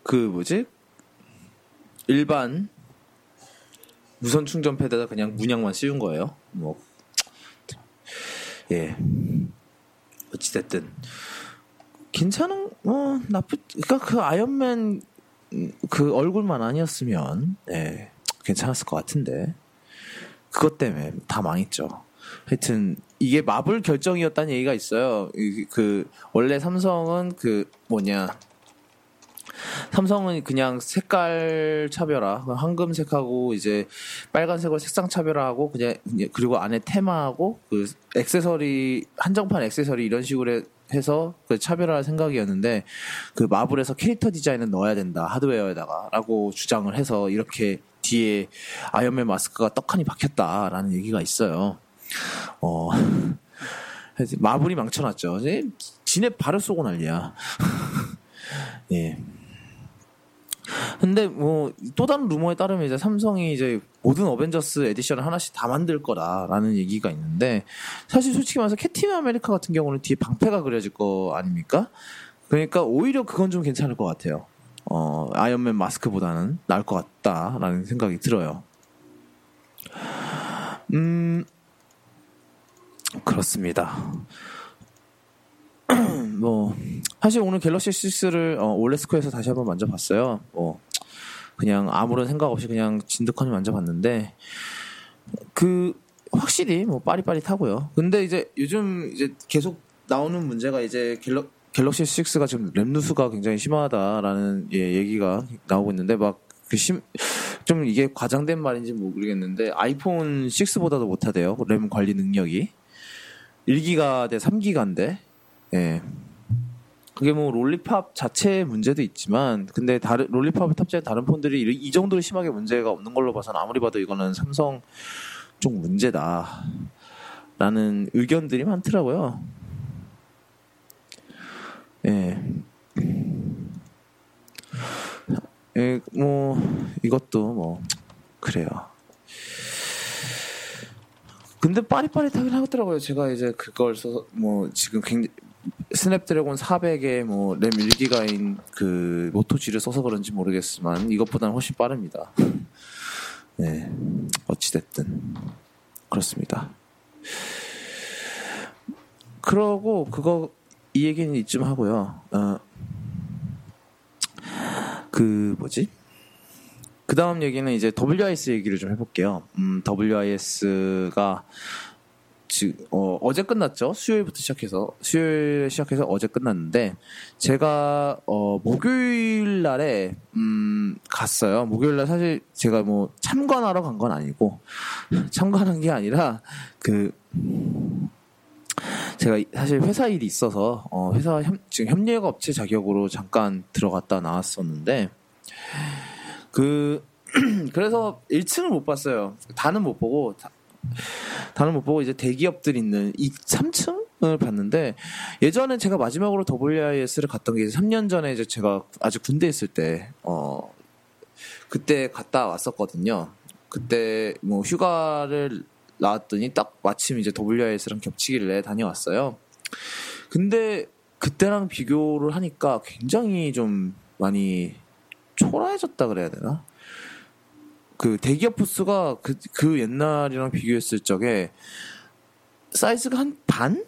그 뭐지? 일반 무선 충전 패드에다 그냥 문양만 씌운 거예요. 뭐 예. 어찌됐든 괜찮은 뭐 나쁘 그러니까 그 아이언맨 음, 그 얼굴만 아니었으면 예 괜찮았을 것 같은데 그것 때문에 다 망했죠. 하여튼 이게 마블 결정이었다는 얘기가 있어요. 이- 그 원래 삼성은 그 뭐냐 삼성은 그냥 색깔 차별화, 황금색하고 이제 빨간색으로 색상 차별화하고 그냥 그리고 안에 테마하고 그 액세서리 한정판 액세서리 이런 식으로 해- 해서 그 차별화할 생각이었는데 그 마블에서 캐릭터 디자인은 넣어야 된다 하드웨어에다가라고 주장을 해서 이렇게 뒤에 아이언맨 마스크가 떡하니 박혔다라는 얘기가 있어요. 어 마블이 망쳐놨죠. 지네 발을 쏘고 난리야. 예. 근데 뭐 또 다른 루머에 따르면 이제 삼성이 이제 모든 어벤져스 edition을 하나씩 다 만들 거라라는 얘기가 있는데 사실 솔직히 말해서 캡틴 아메리카 같은 경우는 뒤에 방패가 그려질 거 아닙니까? 그러니까 오히려 그건 좀 괜찮을 것 같아요. 어 아이언맨 마스크보다는 나을 것 같다라는 생각이 들어요. 음 그렇습니다. 뭐 사실 오늘 갤럭시 6를 어, 올레스퀘어에서 다시 한번 만져봤어요. 뭐 그냥 아무런 생각 없이 그냥 진득하니 만져봤는데 그 확실히 뭐 빠릿빠릿하고요. 근데 이제 요즘 이제 계속 나오는 문제가 이제 갤럭 갤럭시 6가 지금 램 누수가 굉장히 심하다라는 예, 얘기가 나오고 있는데 막 그 심, 좀 이게 과장된 말인지 모르겠는데 아이폰 6보다도 못하대요. 램 관리 능력이. 1기가 대 3기가인데, 예. 그게 뭐 롤리팝 자체의 문제도 있지만, 근데 다른, 롤리팝을 탑재한 다른 폰들이 이, 이 정도로 심하게 문제가 없는 걸로 봐서는 아무리 봐도 이거는 삼성 쪽 문제다. 라는 의견들이 많더라고요. 예. 예, 뭐, 이것도 뭐, 그래요. 근데 빠릿빠릿하긴 하더라고요. 제가 이제 그걸 써서, 뭐, 지금 굉장히, 스냅드래곤 400에 뭐, 램 1기가인 그, 모토G를 써서 그런지 모르겠지만, 이것보다는 훨씬 빠릅니다. 네. 어찌됐든. 그렇습니다. 그러고, 그거, 이 얘기는 이쯤 하고요. 어, 그 뭐지? 그 다음 얘기는 이제 WIS 얘기를 좀 해볼게요. 음, WIS가 지금 어, 어제 끝났죠. 수요일부터 시작해서 수요일 시작해서 어제 끝났는데 제가 어, 목요일 날에 음, 갔어요. 목요일 날 사실 제가 뭐 참관하러 간 건 아니고 참관한 게 아니라 그 제가 사실 회사 일이 있어서 어, 회사 협, 지금 협력 업체 자격으로 잠깐 들어갔다 나왔었는데 그 그래서 1층을 못 봤어요. 다는 못 보고 다, 다는 못 보고 이제 대기업들 있는 이 3층을 봤는데 예전에 제가 마지막으로 WIS를 갔던 게 3년 전에 이제 제가 아직 군대 있을 때 어, 그때 갔다 왔었거든요. 그때 뭐 휴가를 나왔더니 딱 마침 이제 WIS랑 겹치길래 다녀왔어요. 근데 그때랑 비교를 하니까 굉장히 좀 많이 초라해졌다 그래야 되나? 그 대기업 부스가 그, 그 옛날이랑 비교했을 적에 사이즈가 한 반?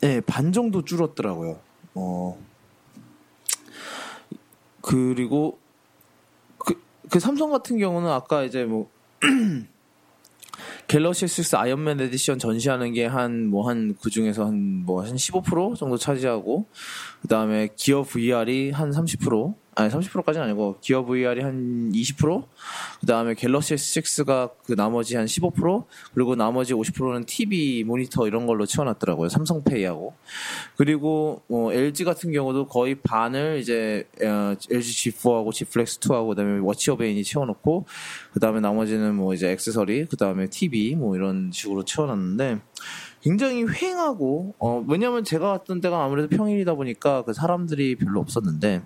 네, 반 정도 줄었더라고요. 어. 그리고 그, 그 삼성 같은 경우는 아까 이제 뭐 갤럭시 S6 아이언맨 에디션 전시하는 게 한 뭐 한 그 중에서 한 뭐 한 15% 정도 차지하고 그다음에 기어 VR이 한 30%, 아니 30%까지는 아니고 기어 VR이 한 20%, 그다음에 갤럭시 S6가 그 나머지 한 15%, 그리고 나머지 50%는 TV 모니터 이런 걸로 채워놨더라고요. 삼성페이하고. 그리고 뭐 LG 같은 경우도 거의 반을 이제 어, LG G4하고 G Flex 2하고 그다음에 Watch Urbane이 채워 놓고 그다음에 나머지는 뭐 이제 액세서리, 그다음에 TV 뭐 이런 식으로 채워 놨는데 굉장히 휑하고 어 왜냐면 제가 갔던 때가 아무래도 평일이다 보니까 그 사람들이 별로 없었는데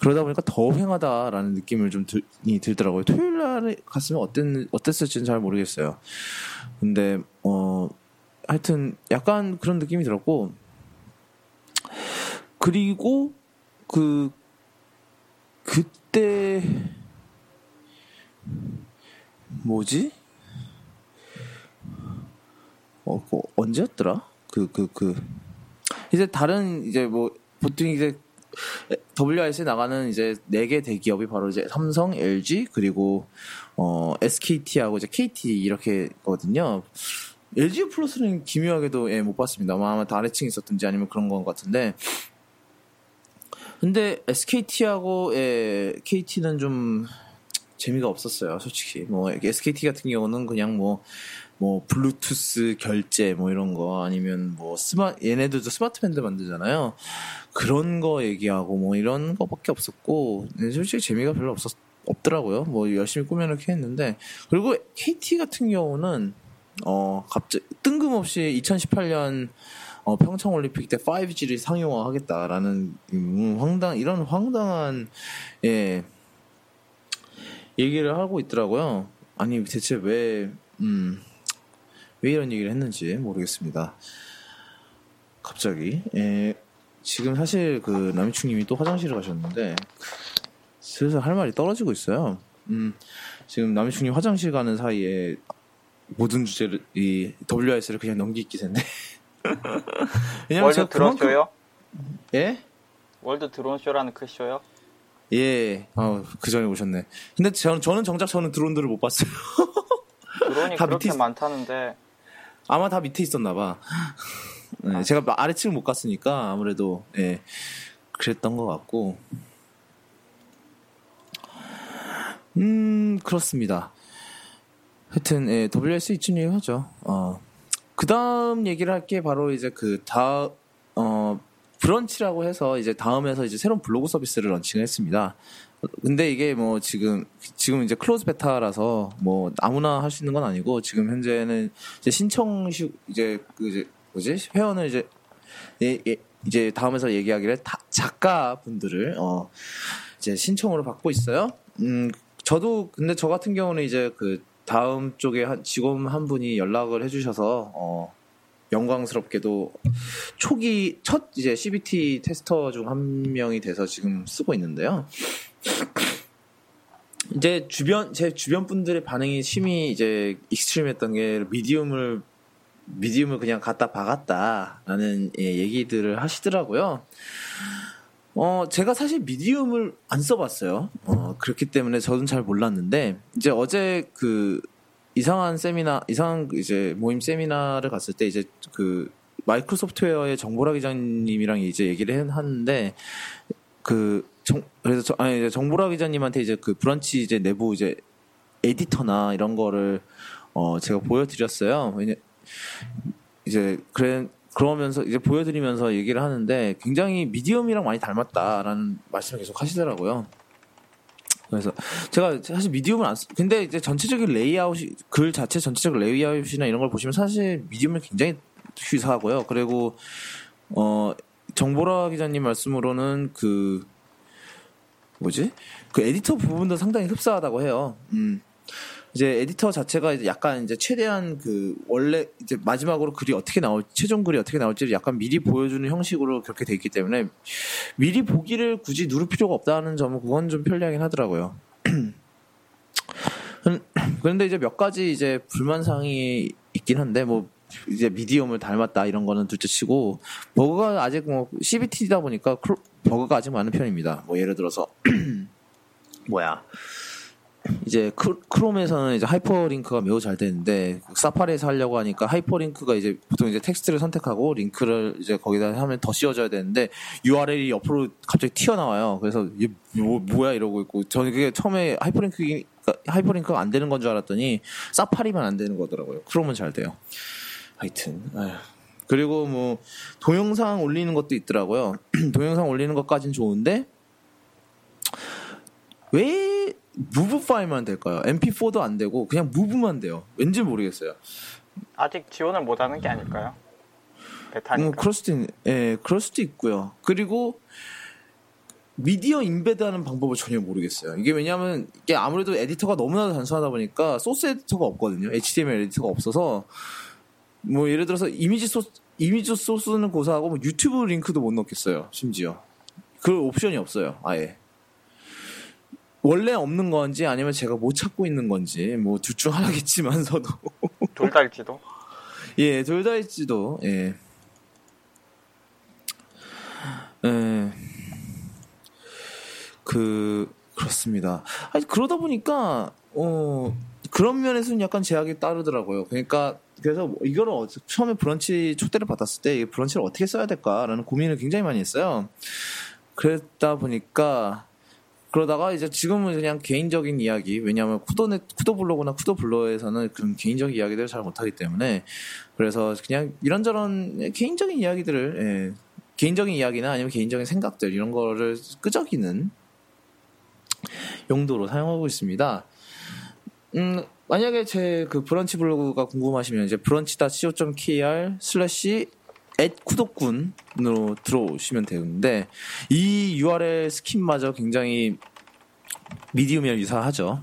그러다 보니까 더 휑하다라는 느낌을 좀 들, 들더라고요. 토요일 날에 갔으면 어땠 어땠을지는 잘 모르겠어요. 근데 어 하여튼 약간 그런 느낌이 들었고 그리고 그 그때 뭐지? 어, 그 언제였더라? 그, 그, 그. 이제 다른, 이제 뭐, 보통 이제, WIS에 나가는 이제 네 개 대기업이 바로 이제 삼성, LG, 그리고, 어, SKT하고 이제 KT 이렇게거든요. LG 플러스는 기묘하게도 예, 못 봤습니다. 아마 다 아래층에 있었든지 아니면 그런 것 같은데. 근데 SKT하고 예, KT는 좀 재미가 없었어요, 솔직히. 뭐 SKT 같은 경우는 그냥 뭐 뭐 블루투스 결제 뭐 이런 거 아니면 뭐 스마 얘네들도 스마트 밴드 만들잖아요. 그런 거 얘기하고 뭐 이런 거밖에 없었고 네, 솔직히 재미가 별로 없었 없더라고요. 뭐 열심히 꾸며놓긴 했는데 그리고 KT 같은 경우는 어 갑자기 뜬금없이 2018년 어, 평창 올림픽 때 5G를 상용화하겠다라는 음, 황당 이런 황당한 예 얘기를 하고 있더라고요. 아니 대체 왜 음. 왜 이런 얘기를 했는지 모르겠습니다. 갑자기 예, 지금 사실 그 남이충님이 또 화장실을 가셨는데 슬슬 할 말이 떨어지고 있어요. 음, 지금 남이충님 화장실 가는 사이에 모든 주제를 이 WIS를 그냥 넘길 기세인데. 왜냐면 월드 드론 그만큼... 쇼요? 예? 월드 드론 쇼라는 그 쇼요? 예, 어, 그 전에 오셨네. 근데 저는, 저는 정작 저는 드론들을 못 봤어요. 드론이 그렇게 밑에... 많다는데 아마 다 밑에 있었나 봐. 네, 제가 아래층을 못 갔으니까 아무래도 예, 그랬던 것 같고. 음 그렇습니다. 하여튼 예, WIS 이쯤 얘기하죠. 어 그 다음 얘기를 할 게 바로 이제 그 다, 어, 브런치라고 해서 이제 다음에서 이제 새로운 블로그 서비스를 런칭을 했습니다. 근데 이게 뭐 지금, 지금 이제 close beta라서 뭐 아무나 할 수 있는 건 아니고 지금 현재는 이제 신청식, 이제 그 이제 뭐지? 회원을 이제, 예, 예, 이제 다음에서 얘기하기를 다, 작가분들을, 어, 이제 신청으로 받고 있어요. 음, 저도 근데 저 같은 경우는 이제 그 다음 쪽에 한 직원 한 분이 연락을 해주셔서 어 영광스럽게도 초기 첫 이제 CBT 테스터 중 한 명이 돼서 지금 쓰고 있는데요. 이제 주변 제 주변 분들의 반응이 심히 이제 extreme했던 게 Medium을 미디움을 그냥 갖다 박았다라는 예, 얘기들을 하시더라고요. 어, 제가 사실 미디움을 안 써봤어요. 어, 그렇기 때문에 저는 잘 몰랐는데, 이제 어제 그 이상한 세미나, 이상한 이제 모임 세미나를 갔을 때 이제 그 마이크로소프트웨어의 정보라 기자님이랑 이제 얘기를 하는데, 그, 정, 그래서 저, 아니, 정보라 기자님한테 이제 그 브런치 이제 내부 이제 에디터나 이런 거를 어, 제가 보여드렸어요. 왜냐, 이제, 그래, 그러면서 이제 보여드리면서 얘기를 하는데 굉장히 Medium이랑 많이 닮았다라는 말씀을 계속 하시더라고요. 그래서 제가 사실 Medium을 안 쓰, 근데 이제 전체적인 레이아웃이, 글 자체 전체적 레이아웃이나 이런 걸 보시면 사실 Medium은 굉장히 흡사하고요. 그리고, 어, 정보라 기자님 말씀으로는 그, 뭐지? 그 에디터 부분도 상당히 흡사하다고 해요. 음. 이제 에디터 자체가 이제 약간 이제 최대한 그 원래 이제 마지막으로 글이 어떻게 나올 최종 글이 어떻게 나올지를 약간 미리 보여주는 형식으로 그렇게 돼 있기 때문에 미리 보기를 굳이 누를 필요가 없다는 점은 그건 좀 편리하긴 하더라고요. 그런데 이제 몇 가지 이제 불만 사항이 있긴 한데 뭐 이제 미디엄을 닮았다 이런 거는 둘째치고 버그가 아직 뭐 CBT다 보니까 버그가 아직 많은 편입니다. 뭐 예를 들어서 뭐야 이제 크롬에서는 이제 하이퍼링크가 매우 잘 되는데 사파리에서 하려고 하니까 하이퍼링크가 이제 보통 이제 텍스트를 선택하고 링크를 이제 거기다 하면 더 씌워져야 되는데 URL이 옆으로 갑자기 튀어나와요. 그래서 이게 뭐, 뭐야 이러고 있고 저는 그게 처음에 하이퍼링크 하이퍼링크가 안 되는 건 줄 알았더니 사파리만 안 되는 거더라고요. 크롬은 잘 돼요. 하여튼 아휴. 그리고 뭐 동영상 올리는 것도 있더라고요. 동영상 올리는 것까진 좋은데 왜 무브 파일만 될까요? MP4도 안 되고 그냥 무브만 돼요. 왠지 모르겠어요. 아직 지원을 못 하는 게 아닐까요? 베타니까. 뭐 그럴 수도 있, 예, 그럴 수도 있고요. 그리고 미디어 인베드하는 방법을 전혀 모르겠어요. 이게 왜냐하면 이게 아무래도 에디터가 너무나도 단순하다 보니까 소스 에디터가 없거든요. HTML 에디터가 없어서 뭐 예를 들어서 이미지 소스 이미지 소스는 고사하고 뭐 유튜브 링크도 못 넣겠어요. 심지어 그 옵션이 없어요. 아예. 원래 없는 건지 아니면 제가 못 찾고 있는 건지 뭐 둘 중 하나겠지만서도 둘 다일지도 예, 둘 다일지도 예. 예. 그 그렇습니다. 아니 그러다 보니까 어 그런 면에서는 약간 제약이 따르더라고요. 그러니까 그래서 이거를 어, 처음에 브런치 초대를 받았을 때 브런치를 어떻게 써야 될까라는 고민을 굉장히 많이 했어요. 그랬다 보니까 그러다가 이제 지금은 그냥 개인적인 이야기 왜냐하면 쿠도넷 쿠도 블로그나 쿠도 블로에서는 그런 개인적인 이야기들을 잘 못하기 때문에 그래서 그냥 이런저런 개인적인 이야기들을 예, 개인적인 이야기나 아니면 개인적인 생각들 이런 거를 끄적이는 용도로 사용하고 있습니다. 음, 만약에 제 그 브런치 블로그가 궁금하시면 이제 brunch.co.kr slash at 쿠도군으로 들어오시면 되는데 이 URL 스킨마저 굉장히 미디움이랑 유사하죠.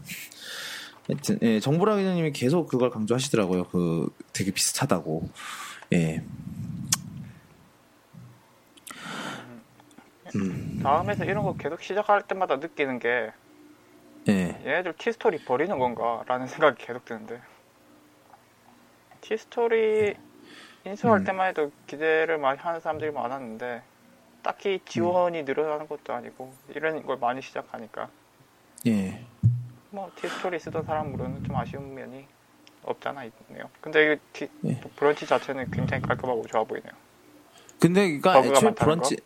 하여튼 예, 정보라 기자님이 계속 그걸 강조하시더라고요. 그 되게 비슷하다고. 예. 음. 다음에서 이런 거 계속 시작할 때마다 느끼는 게 예. 얘네들 티스토리 버리는 건가라는 생각이 계속 드는데 티스토리 인수할 음. 때만 해도 기대를 많이 하는 사람들이 많았는데 딱히 지원이 음. 늘어나는 것도 아니고 이런 걸 많이 시작하니까 예. 뭐 티스토리 쓰던 사람으로는 좀 아쉬운 면이 없잖아 있네요. 근데 이 티, 예. 브런치 자체는 굉장히 깔끔하고 좋아 보이네요. 근데 그러니까 애초에 브런치 거?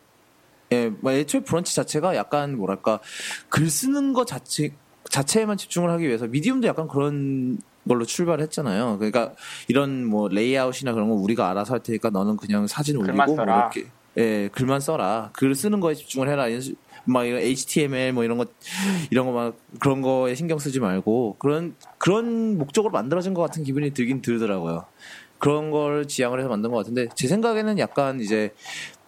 예, 뭐 애초에 브런치 자체가 약간 뭐랄까 글 쓰는 것 자체 자체에만 집중을 하기 위해서 미디움도 약간 그런 걸로 출발했잖아요. 그러니까 이런 뭐 레이아웃이나 그런 거 우리가 알아서 할 테니까 너는 그냥 사진 올리고 뭐. 이렇게 예 글만 써라. 글 쓰는 거에 집중을 해라. 막 이런 HTML 뭐 이런 거 이런 거 막 그런 거에 신경 쓰지 말고 그런 그런 목적으로 만들어진 것 같은 기분이 들긴 들더라고요. 그런 걸 지향을 해서 만든 것 같은데 제 생각에는 약간 이제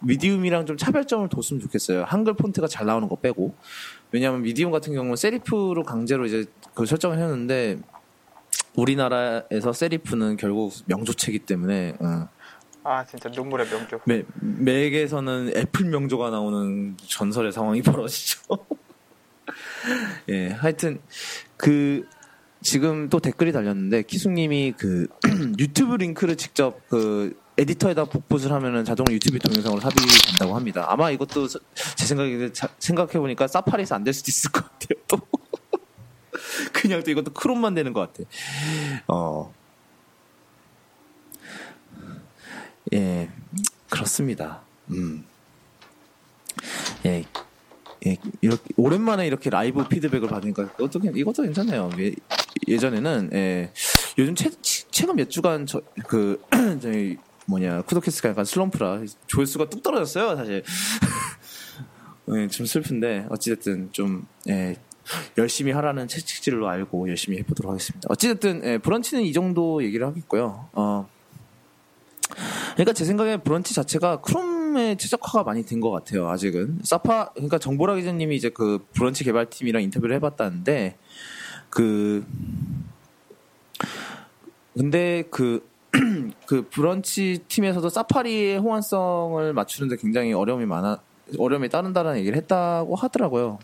미디움이랑 좀 차별점을 뒀으면 좋겠어요. 한글 폰트가 잘 나오는 거 빼고 왜냐하면 미디움 같은 경우는 세리프로 강제로 이제 그 설정을 했는데 우리나라에서 세리프는 결국 명조체이기 때문에 어, 아 진짜 눈물의 명조. 맥, 맥에서는 애플 명조가 나오는 전설의 상황이 벌어지죠. 예, 하여튼 그 지금 또 댓글이 달렸는데 키숙님이 그 유튜브 링크를 직접 그 에디터에다 복붙을 하면은 자동으로 유튜브 동영상으로 삽입이 된다고 합니다. 아마 이것도 서- 제 생각에 생각해 보니까 사파리에서 안 될 수도 있을 것 같아요. 또 그냥 또 이것도 크롬만 되는 것 같아. 어. 예, 그렇습니다. 음. 예, 예, 이렇게, 오랜만에 이렇게 라이브 피드백을 받으니까 이것도, 괜- 이것도 괜찮네요. 예, 예전에는, 예, 요즘 최, 최근 몇 주간 저, 그, 저희, 뭐냐, 쿠도캐스트가 약간 슬럼프라 조회수가 뚝 떨어졌어요, 사실. 예, 좀 슬픈데, 어찌됐든 좀, 예, 열심히 하라는 채찍질로 알고 열심히 해보도록 하겠습니다. 어찌됐든, 예, 브런치는 이 정도 얘기를 하겠고요. 어, 그러니까 제 생각에 브런치 자체가 크롬에 최적화가 많이 된 것 같아요. 아직은 사파 그러니까 정보라 기자님이 이제 그 브런치 개발팀이랑 인터뷰를 해봤다는데 그 근데 그 그 브런치 팀에서도 사파리의 호환성을 맞추는데 굉장히 어려움이 많아 어려움이 따른다는 얘기를 했다고 하더라고요.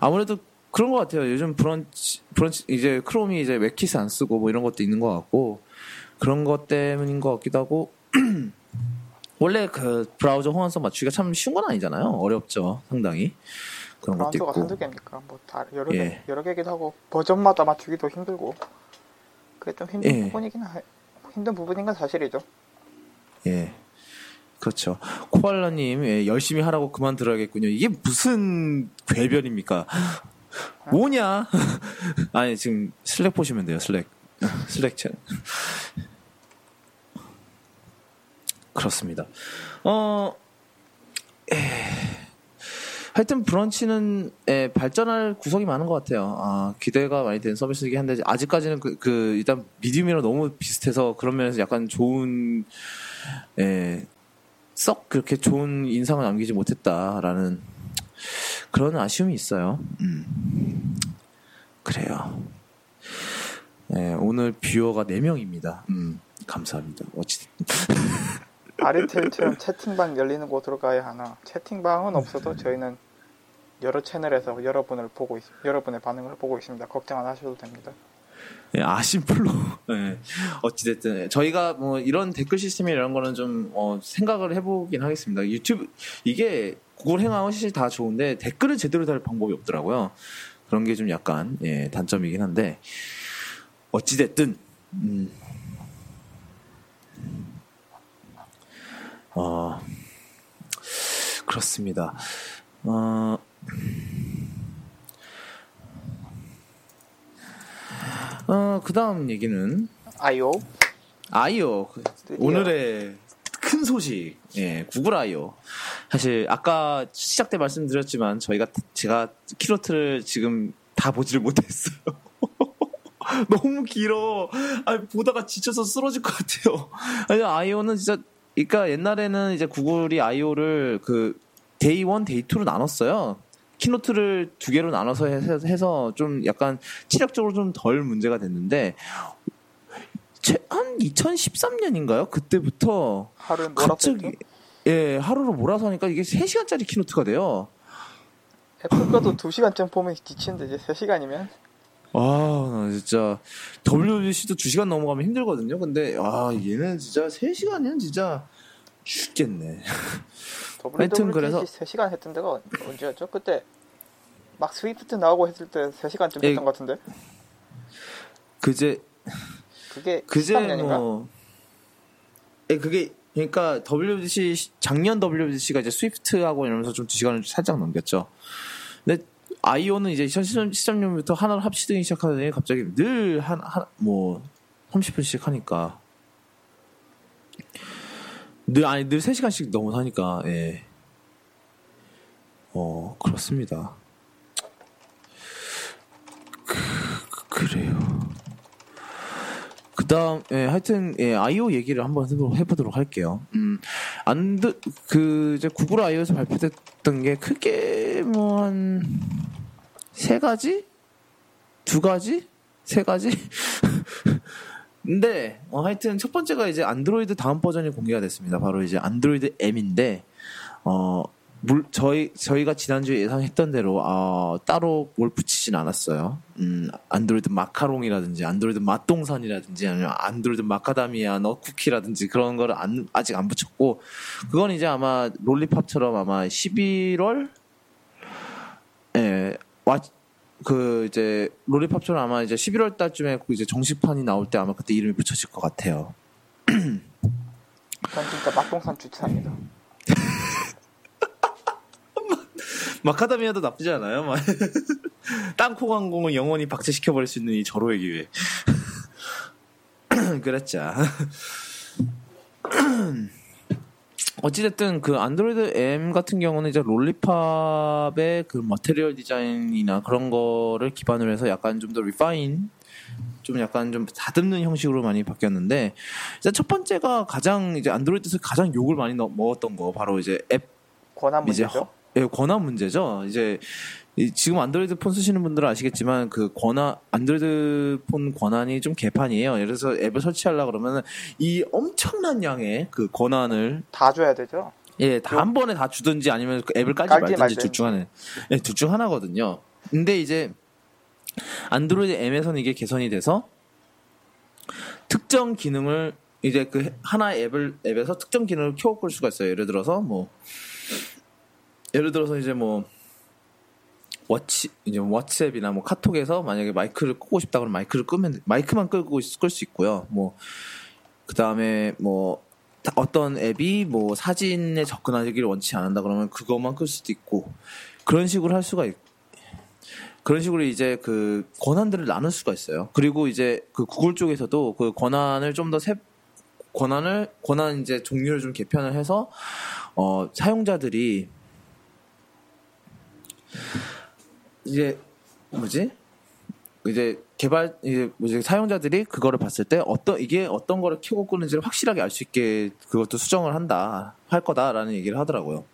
아무래도 그런 것 같아요. 요즘 브런치 브런치 이제 크롬이 이제 웹킷을 안 쓰고 뭐 이런 것도 있는 것 같고 그런 것 때문인 것 같기도 하고 원래 그 브라우저 호환성 맞추기가 참 쉬운 건 아니잖아요. 어렵죠, 상당히 그런 것도 있고. 한두 개입니까? 뭐 다 여러 예. 개 여러 개기도 하고 버전마다 맞추기도 힘들고 그게 좀 힘든 예. 부분이긴 하, 힘든 부분인 건 사실이죠. 예. 그렇죠. 코알라님, 예, 열심히 하라고 그만 들어야겠군요. 이게 무슨 괴변입니까? 뭐냐? 아니, 지금 슬랙 보시면 돼요, 슬랙. 슬랙 채널. 그렇습니다. 어, 에, 하여튼 브런치는 예, 발전할 구석이 많은 것 같아요. 아, 기대가 많이 되는 서비스이긴 한데 아직까지는 그, 그 일단 미디움이랑 너무 비슷해서 그런 면에서 약간 좋은 예, 썩 그렇게 좋은 인상을 남기지 못했다라는 그런 아쉬움이 있어요. 음. 그래요. 예, 오늘 viewer가 4명입니다. 음, 감사합니다. 어찌됐든. 마리텔처럼 채팅방 열리는 곳으로 가야 하나 채팅방은 없어도 저희는 여러 채널에서 여러분을 보고 있, 여러분의 반응을 보고 있습니다. 걱정 안 하셔도 됩니다. 예, 아심플로. 예. 어찌됐든. 예, 저희가 뭐 이런 댓글 시스템 이런 거는 좀, 어, 생각을 해보긴 하겠습니다. 유튜브, 이게 구글 행아웃이 다 좋은데 댓글을 제대로 달 방법이 없더라고요. 그런 게 좀 약간, 예, 단점이긴 한데. 어찌됐든, 음. 어, 그렇습니다. 어, 어, 그 다음 얘기는 아이오. 아이오. 오늘의 큰 소식. 예 구글 아이오. 사실 아까 시작 때 말씀드렸지만 저희가 제가 키노트를 지금 다 보지를 못했어요. 너무 길어. 아 보다가 지쳐서 쓰러질 것 같아요. 아니 I/O는 진짜 그러니까 옛날에는 이제 구글이 I/O를 그 day 1, day 2로 나눴어요 키노트를 두 개로 나눠서 해서, 해서 좀 약간 체력적으로 좀 덜 문제가 됐는데 제- 한 2013년인가요? 그때부터 갑자기? 예 하루로 몰아서 하니까 이게 3시간짜리 키노트가 돼요. 애플 거도 2시간쯤 보면 지치는데 이제 3시간이면 아, 나 진짜 WWDC도 2시간 넘어가면 힘들거든요. 근데 아, 얘는 진짜 3시간이면 진짜 죽겠네. 하여튼 그래서- 3시간 했던 때가 언제였죠? 그때 막 스위프트 나오고 했을 때 3시간쯤 예. 했던 것 같은데 그제 그게 그제 13년인가? 뭐 예, 그게 그러니까 WBC 작년 WBC가 이제 스위프트하고 이러면서 좀 2시간을 살짝 넘겼죠. 근데 아이오는 이제 2013년부터 하나를 합치등이 시작하더니 갑자기 늘 한, 한, 뭐, 30분씩 하니까. 늘, 아니, 늘 3시간씩 넘어 하니까, 예. 어, 그렇습니다. 그, 그래요. 그 다음, 예, 하여튼, 예, 아이오 얘기를 한번 해보- 해보도록 할게요. 음, 안 드, 그, 이제 구글 아이오에서 발표됐던 게 크게 뭐, 한, 세 가지? 두 가지? 세 가지? 근데, 어, 하여튼 첫 번째가 이제 안드로이드 다음 버전이 공개가 됐습니다. 바로 이제 안드로이드 M인데, 어, 물, 저희, 저희가 지난주에 예상했던 대로, 어, 따로 뭘 붙이진 않았어요. 음, 안드로이드 마카롱이라든지, 안드로이드 맛동산이라든지, 아니면 안드로이드 마카다미아 너쿠키라든지 그런 거를 안, 아직 안 붙였고, 그건 이제 아마 롤리팝처럼 아마 11월? 예, 와, 그 이제 롤리팝처럼 아마 이제 11월 달쯤에 그 이제 정식판이 나올 때 아마 그때 이름이 붙여질 것 같아요. 전 진짜 막동산 주차합니다. 마카다미아도 나쁘지 않아요. 막. 땅콩 항공을 영원히 박제시켜버릴 수 있는 이 절호의 기회. 그랬자. 어찌됐든 그 안드로이드 M 같은 경우는 이제 롤리팝의 그 Material Design이나 그런 거를 기반으로 해서 약간 좀 더 refine 좀 약간 좀 다듬는 형식으로 많이 바뀌었는데 이제 첫 번째가 가장 이제 안드로이드에서 가장 욕을 많이 넣- 먹었던 거 바로 이제 앱 권한 이제 문제죠. 허- 예, 권한 문제죠. 이제 이- 지금 안드로이드 폰 쓰시는 분들은 아시겠지만 그 권한 안드로이드 폰 권한이 좀 개판이에요. 예를 들어서 앱을 설치하려 그러면은 이 엄청난 양의 그 권한을 다 줘야 되죠. 예, 다 한 번에 다 주든지 아니면 그 앱을 깔지 깔지 말든지. 둘 중 하나. 예, 둘 중 하나거든요. 근데 이제 안드로이드 M에서는 이게 개선이 돼서 특정 기능을 이제 그 하나의 앱을 앱에서 특정 기능을 켜고 끌 수가 있어요. 예를 들어서 뭐 예를 들어서 이제 뭐 워치 이제 왓츠앱이나 뭐 카톡에서 만약에 마이크를 끄고 싶다 그러면 마이크를 끄면 마이크만 끄고 끌 수 있고요. 뭐 그다음에 뭐 다- 어떤 앱이 뭐 사진에 접근하기를 원치 않는다 그러면 그것만 끌 수도 있고 그런 식으로 할 수가 있 그런 식으로 이제 그 권한들을 나눌 수가 있어요. 그리고 이제 그 구글 쪽에서도 그 권한을 좀 더 세, 권한을, 권한 이제 종류를 좀 개편을 해서, 어, 사용자들이 이제 뭐지? 이제 개발 이제 뭐지 사용자들이 그거를 봤을 때 어떤 이게 어떤 거를 켜고 끄는지를 확실하게 알 수 있게 그것도 수정을 한다 할 거다라는 얘기를 하더라고요.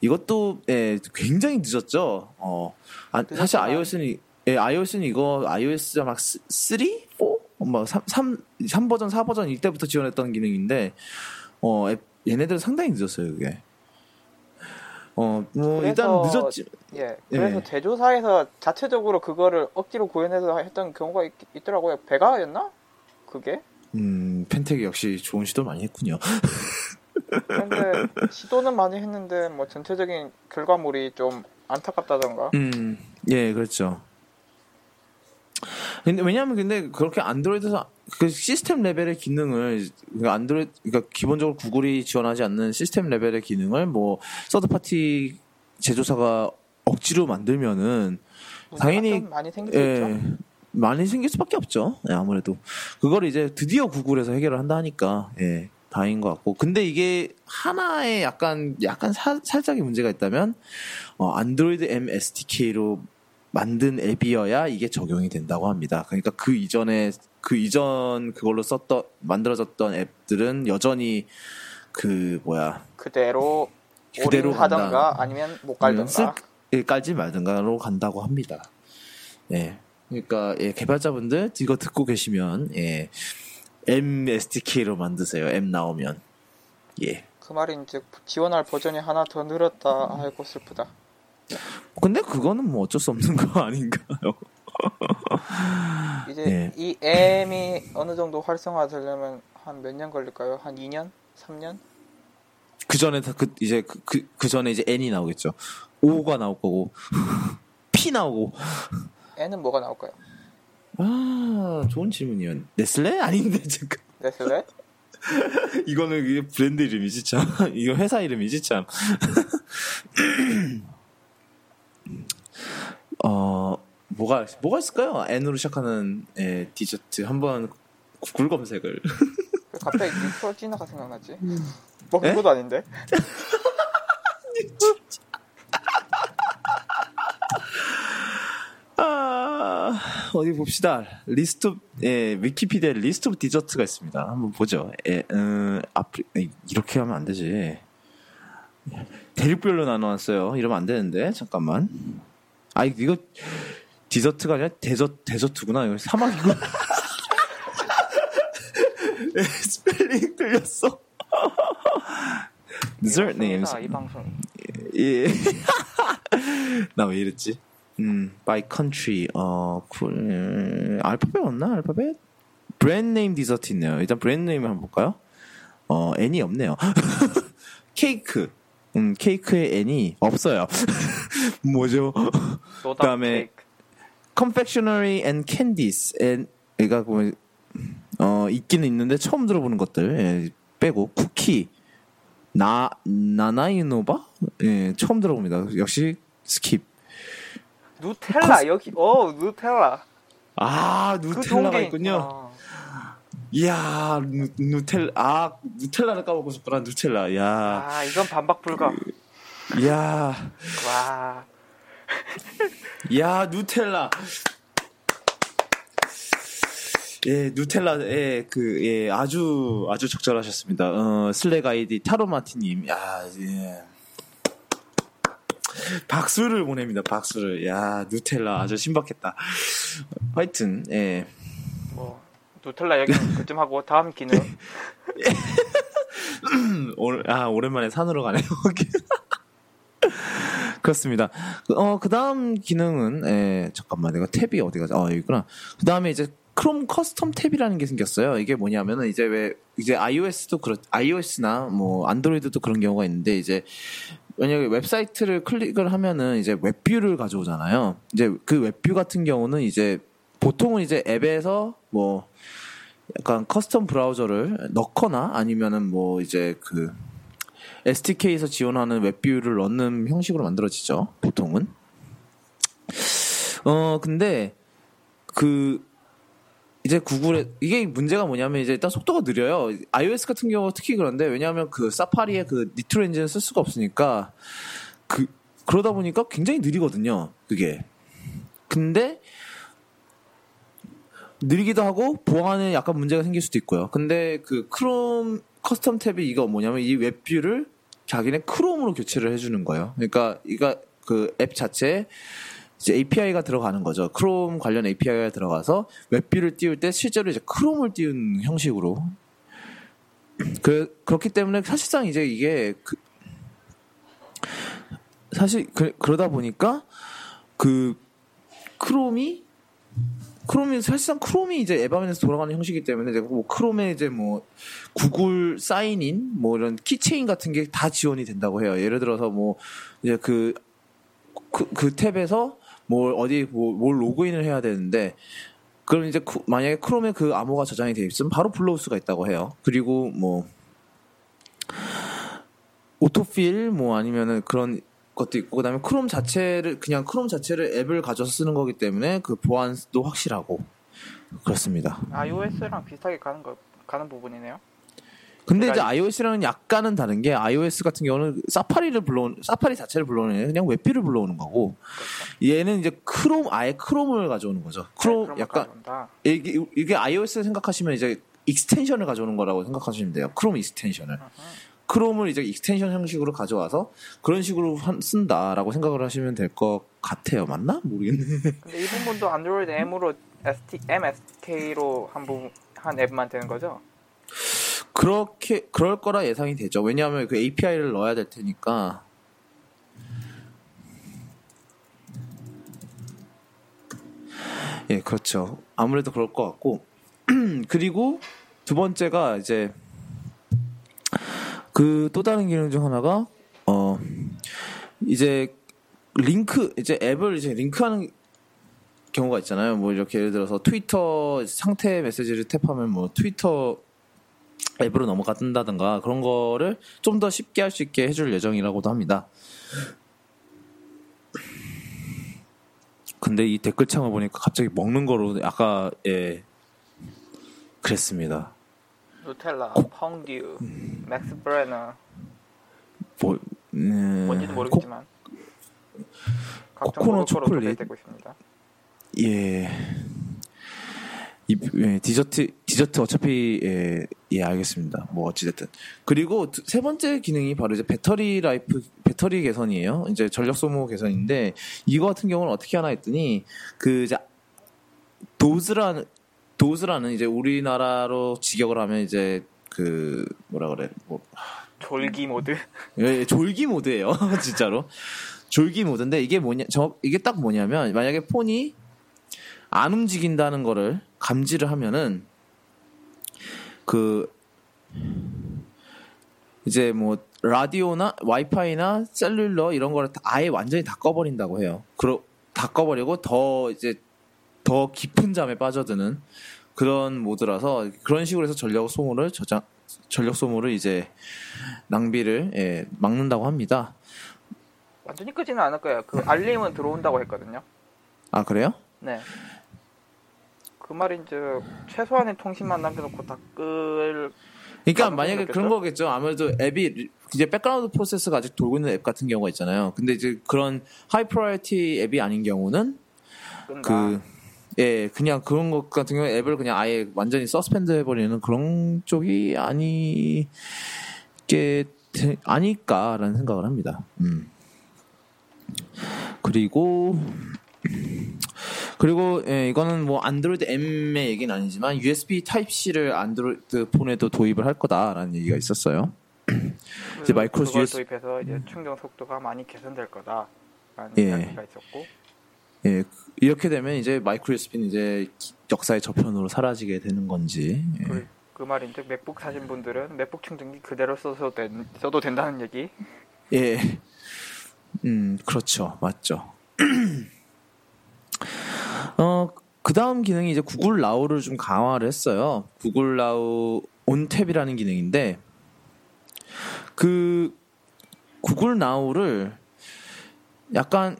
이것도 예, 굉장히 늦었죠. 어 아, 사실 iOS는 예, iOS는 이거 iOS 막 3, 4, 뭐 3, 3, 3 버전, 4 버전 이때부터 지원했던 기능인데 어 앱- 얘네들은 상당히 늦었어요, 그게. 어, 뭐 일단 늦었지. 예. 그래서 예. 제조사에서 자체적으로 그거를 억지로 구현해서 했던 경우가 있, 더라고요 베가였나? 그게? 음, 펜텍이 역시 좋은 시도 많이 했군요. 근데 시도는 많이 했는데 뭐 전체적인 결과물이 좀 안타깝다던가. 음, 예, 그렇죠. 근데 왜냐하면 근데 그렇게 안드로이드에서 그 시스템 레벨의 기능을 그러니까 안드로이드 그러니까 기본적으로 구글이 지원하지 않는 시스템 레벨의 기능을 뭐 서드 파티 제조사가 억지로 만들면은 당연히- 문제가 좀 많이 생길. 예, 많이 생길 수밖에 없죠. 예, 아무래도 그걸 이제 드디어 구글에서 해결을 한다 하니까 예, 다행인 것 같고. 근데 이게 하나의 약간 약간 사- 살짝의 문제가 있다면 어, 안드로이드 M SDK로 만든 앱이어야 이게 적용이 된다고 합니다. 그러니까 그 이전에 그 이전 그걸로 썼던 만들어졌던 앱들은 여전히 그 뭐야 그대로 그대로 하던가. 아니면 못 갈던가. 쓸- 예, 깔지 말든가로 간다고 합니다. 예. 그러니까 예, 개발자분들 이거 듣고 계시면 예. M SDK로 만드세요. M 나오면. 예. 그 말인즉 지원할 버전이 하나 더 늘었다. 아이고 슬프다. 근데 그거는 뭐 어쩔 수 없는 거 아닌가요? 이제 예. 이 M이 어느 정도 활성화되려면 한 몇 년 걸릴까요? 한 2년? 3년? 그 전에 다그 이제 그, 그, 그 전에 이제 N이 나오겠죠. O가 나올 거고 P 나오고. N은 뭐가 나올까요? 아, 좋은 질문이요. 네슬레 아닌데 잠깐. 네슬레? 이거는 이게 브랜드 이름이지 참. 이거 회사 이름이지 참. 어 뭐가 뭐가 있을까요? N으로 시작하는 예, 디저트 한번 구글 검색을 왜 갑자기 뉴트로지나가 생각나지? 에? 먹는 것도 아닌데? 아 어디 봅시다 리스트 예 위키피디아 list of dessert가 있습니다 한번 보죠 예 음, 아프리 에이, 이렇게 하면 안 되지 대륙별로 나눠놨어요 이러면 안 되는데 잠깐만 아 이거 디저트가 아니라 deser desert구나 이거 사막이고 예, 스펠링 틀렸어 dessert names 이 방송 예. 나 왜 이랬지? 음, by country, 어, 쿨, 음, 알파벳 없나? 알파벳? brand name dessert 있네요. 일단 brand name을 한번 볼까요? 어, N이 없네요. 케이크. 음, 케이크에 N이 없어요. 뭐죠? 그다음에 confectionery and candies. and, 그러니까 뭐, 어, 있기는 있는데 처음 들어보는 것들 예, 빼고 쿠키, 나 Nanaimo bar? 예, 처음 들어봅니다. 역시 skip. 누텔라 여기 어 누텔라 아, 그 누텔라가 게- 있군요. 아, 이야, 누, 누텔 아, 누텔라를 까먹고 있었구나. 누텔라. 야. 아 이건 반박 불가 야. 와 야, 누텔라. 예, 누텔라, 예, 그, 예, 아주, 아주 적절하셨습니다. 어, 슬랙 아이디 타로마티님, 야, 예. 박수를 보냅니다, 박수를. 야, 누텔라, 아주 신박했다. 하여튼, 예. 뭐 누텔라 얘기는 그쯤 하고 다음 기능 오, 아, 오랜만에 산으로 가네요. 그렇습니다. 그, 어, 그 다음 기능은, 예, 잠깐만, 내가 탭이 어디 가지? 아, 여기구나. 그 다음에 이제 크롬 custom tab이라는 게 생겼어요. 이게 뭐냐면은 이제 왜, 이제 iOS도 그렇, iOS나 뭐, 안드로이드도 그런 경우가 있는데, 이제, 만약에 웹사이트를 클릭을 하면은 이제 WebView를 가져오잖아요. 이제 그 WebView 같은 경우는 이제 보통은 이제 앱에서 뭐 약간 custom 브라우저를 넣거나 아니면은 뭐 이제 그 SDK에서 지원하는 WebView를 넣는 형식으로 만들어지죠. 보통은. 어 근데 그 이제 구글에 이게 문제가 뭐냐면 이제 일단 속도가 느려요. iOS 같은 경우 특히 그런데 왜냐하면 그 사파리에 그 니트로 엔진을 쓸 수가 없으니까 그 그러다 보니까 굉장히 느리거든요. 그게. 근데 느리기도 하고 보안에 약간 문제가 생길 수도 있고요. 근데 그 크롬 Custom Tab이 이거 뭐냐면 이 WebView를 자기네 크롬으로 교체를 해주는 거예요. 그러니까 이가 그 앱 자체에 이제 API가 들어가는 거죠. 크롬 관련 API가 들어가서 WebView를 띄울 때 실제로 이제 크롬을 띄운 형식으로. 그, 그렇기 때문에 사실상 이제 이게 그, 사실 그, 그러다 보니까 그 크롬이 크롬이 사실상 크롬이 이제 앱화면에서 돌아가는 형식이기 때문에 이제 뭐 크롬에 이제 뭐 구글 sign in 뭐 이런 keychain 같은 게 다 지원이 된다고 해요. 예를 들어서 뭐 이제 그 그, 그 탭에서 뭘 어디 뭐, 뭘 로그인을 해야 되는데 그럼 이제 쿠- 만약에 크롬에 그 암호가 저장이 돼 있으면 바로 불러올 수가 있다고 해요. 그리고 뭐 autofill 뭐 아니면은 그런 것도 있고 그다음에 크롬 자체를 그냥 크롬 자체를 앱을 가져서 쓰는 거기 때문에 그 보안도 확실하고 그렇습니다. iOS랑 비슷하게 가는 거 가는 부분이네요. 근데 이제 제가 iOS랑은 약간은 다른 게 iOS 같은 경우는 사파리를 불러오는 사파리 자체를 불러오는 게 그냥 WebView를 불러오는 거고 얘는 이제 크롬 아예 크롬을 가져오는 거죠. 크롬 그런 약간 가져온다. 이게, 이게 iOS 생각하시면 이제 extension을 가져오는 거라고 생각하시면 돼요. 크롬 extension을. 아하. 크롬을 이제 extension 형식으로 가져와서 그런 식으로 한- 쓴다라고 생각을 하시면 될 것 같아요. 맞나? 모르겠네. 근데 이 부분도 안드로이드 M으로 SD, M SDK로 한 부분 한 앱만 되는 거죠? 그렇게 그럴 거라 예상이 되죠. 왜냐하면 그 API를 넣어야 될 테니까. 예, 그렇죠. 아무래도 그럴 것 같고. 그리고 두 번째가 이제 그 또 다른 기능 중 하나가 어 이제 링크 이제 앱을 이제 링크하는 경우가 있잖아요. 뭐 이렇게 예를 들어서 트위터 상태 메시지를 탭하면 뭐 트위터 앱으로 넘어간다든가 그런 거를 좀 더 쉽게 할 수 있게 해줄 예정이라고도 합니다. 근데 이 댓글창을 보니까 갑자기 먹는 거로 아까 예 그랬습니다. 누텔라, 퐁듀, 맥스 브레너 뭐 음, 뭔지는 모르겠지만 코코넛 초콜릿. 소개되고 있습니다. 예. 이, 예, 디저트 디저트 어차피 예, 예 알겠습니다. 뭐 어찌됐든 그리고 두- 세 번째 기능이 바로 이제 battery life 배터리 개선이에요. 이제 전력 소모 개선인데 이거 같은 경우는 어떻게 하나 했더니 그 이제 도즈라는 도즈라는 이제 우리나라로 직역을 하면 이제 그 뭐라 그래 뭐 졸기 모드. 예, 예, 졸기 모드예요. 진짜로. 졸기 모드인데 이게 뭐냐 저 이게 딱 뭐냐면 만약에 폰이 안 움직인다는 거를 감지를 하면은 그 이제 뭐 라디오나 와이파이나 셀룰러 이런 거를 다 아예 완전히 다 꺼버린다고 해요. 그러 다 꺼버리고 더 이제 더 깊은 잠에 빠져드는 그런 모드라서 그런 식으로 해서 전력 소모를 저장 전력 소모를 이제 낭비를 예, 막는다고 합니다. 완전히 끄지는 않을 거예요. 그 알림은 들어온다고 했거든요. 아 그래요? 네. 그 말인즉 최소한의 통신만 남겨놓고 다 끌 그러니까 나도 만약에? 그런 거겠죠. 아무래도 앱이 이제 background process가 아직 돌고 있는 앱 같은 경우가 있잖아요. 근데 이제 그런 high priority 앱이 아닌 경우는 끈다. 그 예, 그냥 그런 것 같은 경우에 앱을 그냥 아예 완전히 suspend 해버리는 그런 쪽이 아니게 되- 아닐까라는 생각을 합니다. 음. 그리고 그리고 예, 이거는 뭐 안드로이드 M의 얘기는 아니지만 USB Type C를 안드로이드 폰에도 도입을 할 거다라는 얘기가 있었어요. 이제 마이크로스 그걸 US 도입해서 이제 충전 속도가 많이 개선될 거다라는 예. 이야기가 있었고 예, 이렇게 되면 이제 마이크로 USB는 이제 기- 역사의 저편으로 사라지게 되는 건지. 예. 그, 그 말인즉 맥북 사신 분들은 맥북 충전기 그대로 써도, 된, 써도 된다는 얘기. 예. 음, 그렇죠. 맞죠. 어, 그 다음 기능이 이제 구글 나우를 좀 강화를 했어요. 구글 Now on Tap이라는 기능인데, 그, 구글 나우를 약간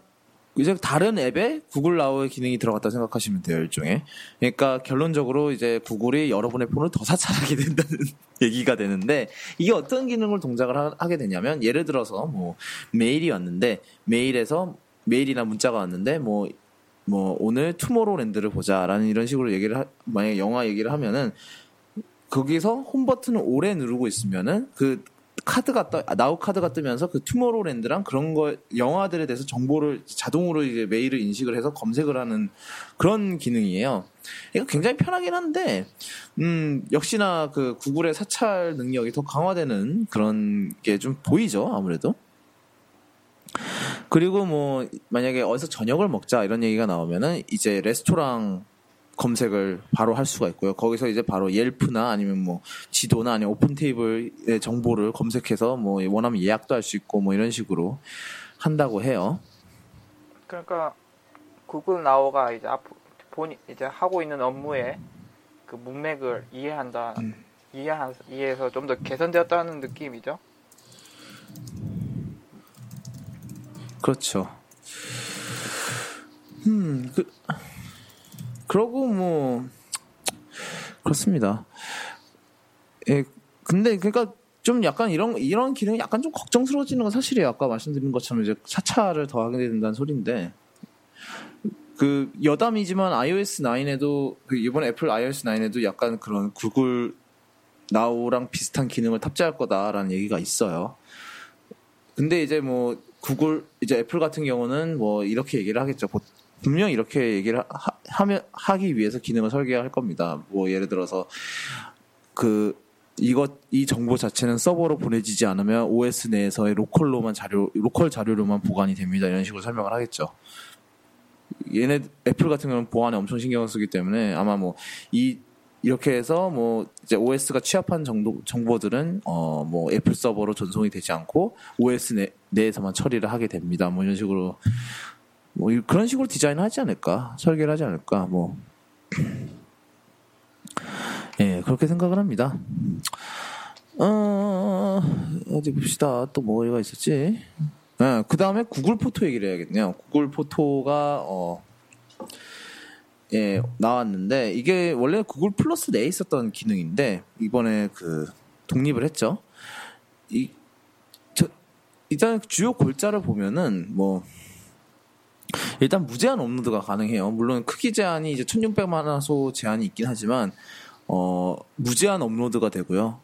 이제 다른 앱에 구글 나우의 기능이 들어갔다 생각하시면 돼요, 일종의. 그러니까 결론적으로 이제 구글이 여러분의 폰을 더 사찰하게 된다는 얘기가 되는데 이게 어떤 기능을 동작을 하, 게 되냐면 예를 들어서 뭐 메일이 왔는데 메일에서 메일이나 문자가 왔는데 뭐뭐 오늘 투모로우랜드를 보자라는 이런 식으로 얘기를 하, 만약에 영화 얘기를 하면은 거기서 홈 버튼을 오래 누르고 있으면은 그 카드가 떠, 아, 나우 카드가 뜨면서 그 투모로우랜드랑 그런 거 영화들에 대해서 정보를 자동으로 이제 메일을 인식을 해서 검색을 하는 그런 기능이에요. 이거 굉장히 편하긴 한데, 음 역시나 그 구글의 사찰 능력이 더 강화되는 그런 게 좀 보이죠 아무래도. 그리고 뭐 만약에 어디서 저녁을 먹자 이런 얘기가 나오면은 이제 레스토랑 검색을 바로 할 수가 있고요. 거기서 이제 바로 옐프나 아니면 뭐 지도나 아니면 오픈 테이블의 정보를 검색해서 뭐 원하면 예약도 할 수 있고 뭐 이런 식으로 한다고 해요. 그러니까 구글 나우가 이제 앞본 이제 하고 있는 업무에 그 문맥을 이해한다 음. 이해한 이해해서 좀 더 개선되었다는 느낌이죠. 그렇죠. 음, 그, 그러고 뭐, 그렇습니다. 예, 근데 그러니까 좀 약간 이런, 이런 기능이 약간 좀 걱정스러워지는 건 사실이에요. 아까 말씀드린 것처럼 이제 사차를 더하게 된다는 소리인데, 그 여담이지만 iOS 9에도, 그 이번에 애플 iOS 9에도 약간 그런 구글 나우랑 비슷한 기능을 탑재할 거다라는 얘기가 있어요. 근데 이제 뭐 구글 이제 애플 같은 경우는 뭐 이렇게 얘기를 하겠죠. 보- 분명 이렇게 얘기를 하, 하면 하기 위해서 기능을 설계할 겁니다. 뭐 예를 들어서 그 이것 이 정보 자체는 서버로 보내지지 않으면 OS 내에서의 로컬로만 자료 로컬 자료로만 보관이 됩니다. 이런 식으로 설명을 하겠죠. 얘네 애플 같은 경우는 보안에 엄청 신경을 쓰기 때문에 아마 뭐 이 이렇게 해서 뭐 이제 OS가 취합한 정도 정보들은 어 뭐 애플 서버로 전송이 되지 않고 OS 내, 내에서만 처리를 하게 됩니다. 뭐 이런 식으로 뭐 이- 그런 식으로 디자인을 하지 않을까 설계를 하지 않을까 뭐 예, 그렇게 생각을 합니다. 어, 어디 봅시다. 또 뭐가 있었지? 그 다음에 구글 포토 얘기를 해야겠네요. 구글 포토가, 어, 예, 나왔는데 이게 원래 구글 플러스 내에 있었던 기능인데 이번에 그 독립을 했죠. 이 저, 일단 주요 골자를 보면은 뭐 일단 무제한 업로드가 가능해요. 물론 크기 제한이 이제 1600만 화소 제한이 있긴 하지만 어 무제한 업로드가 되고요.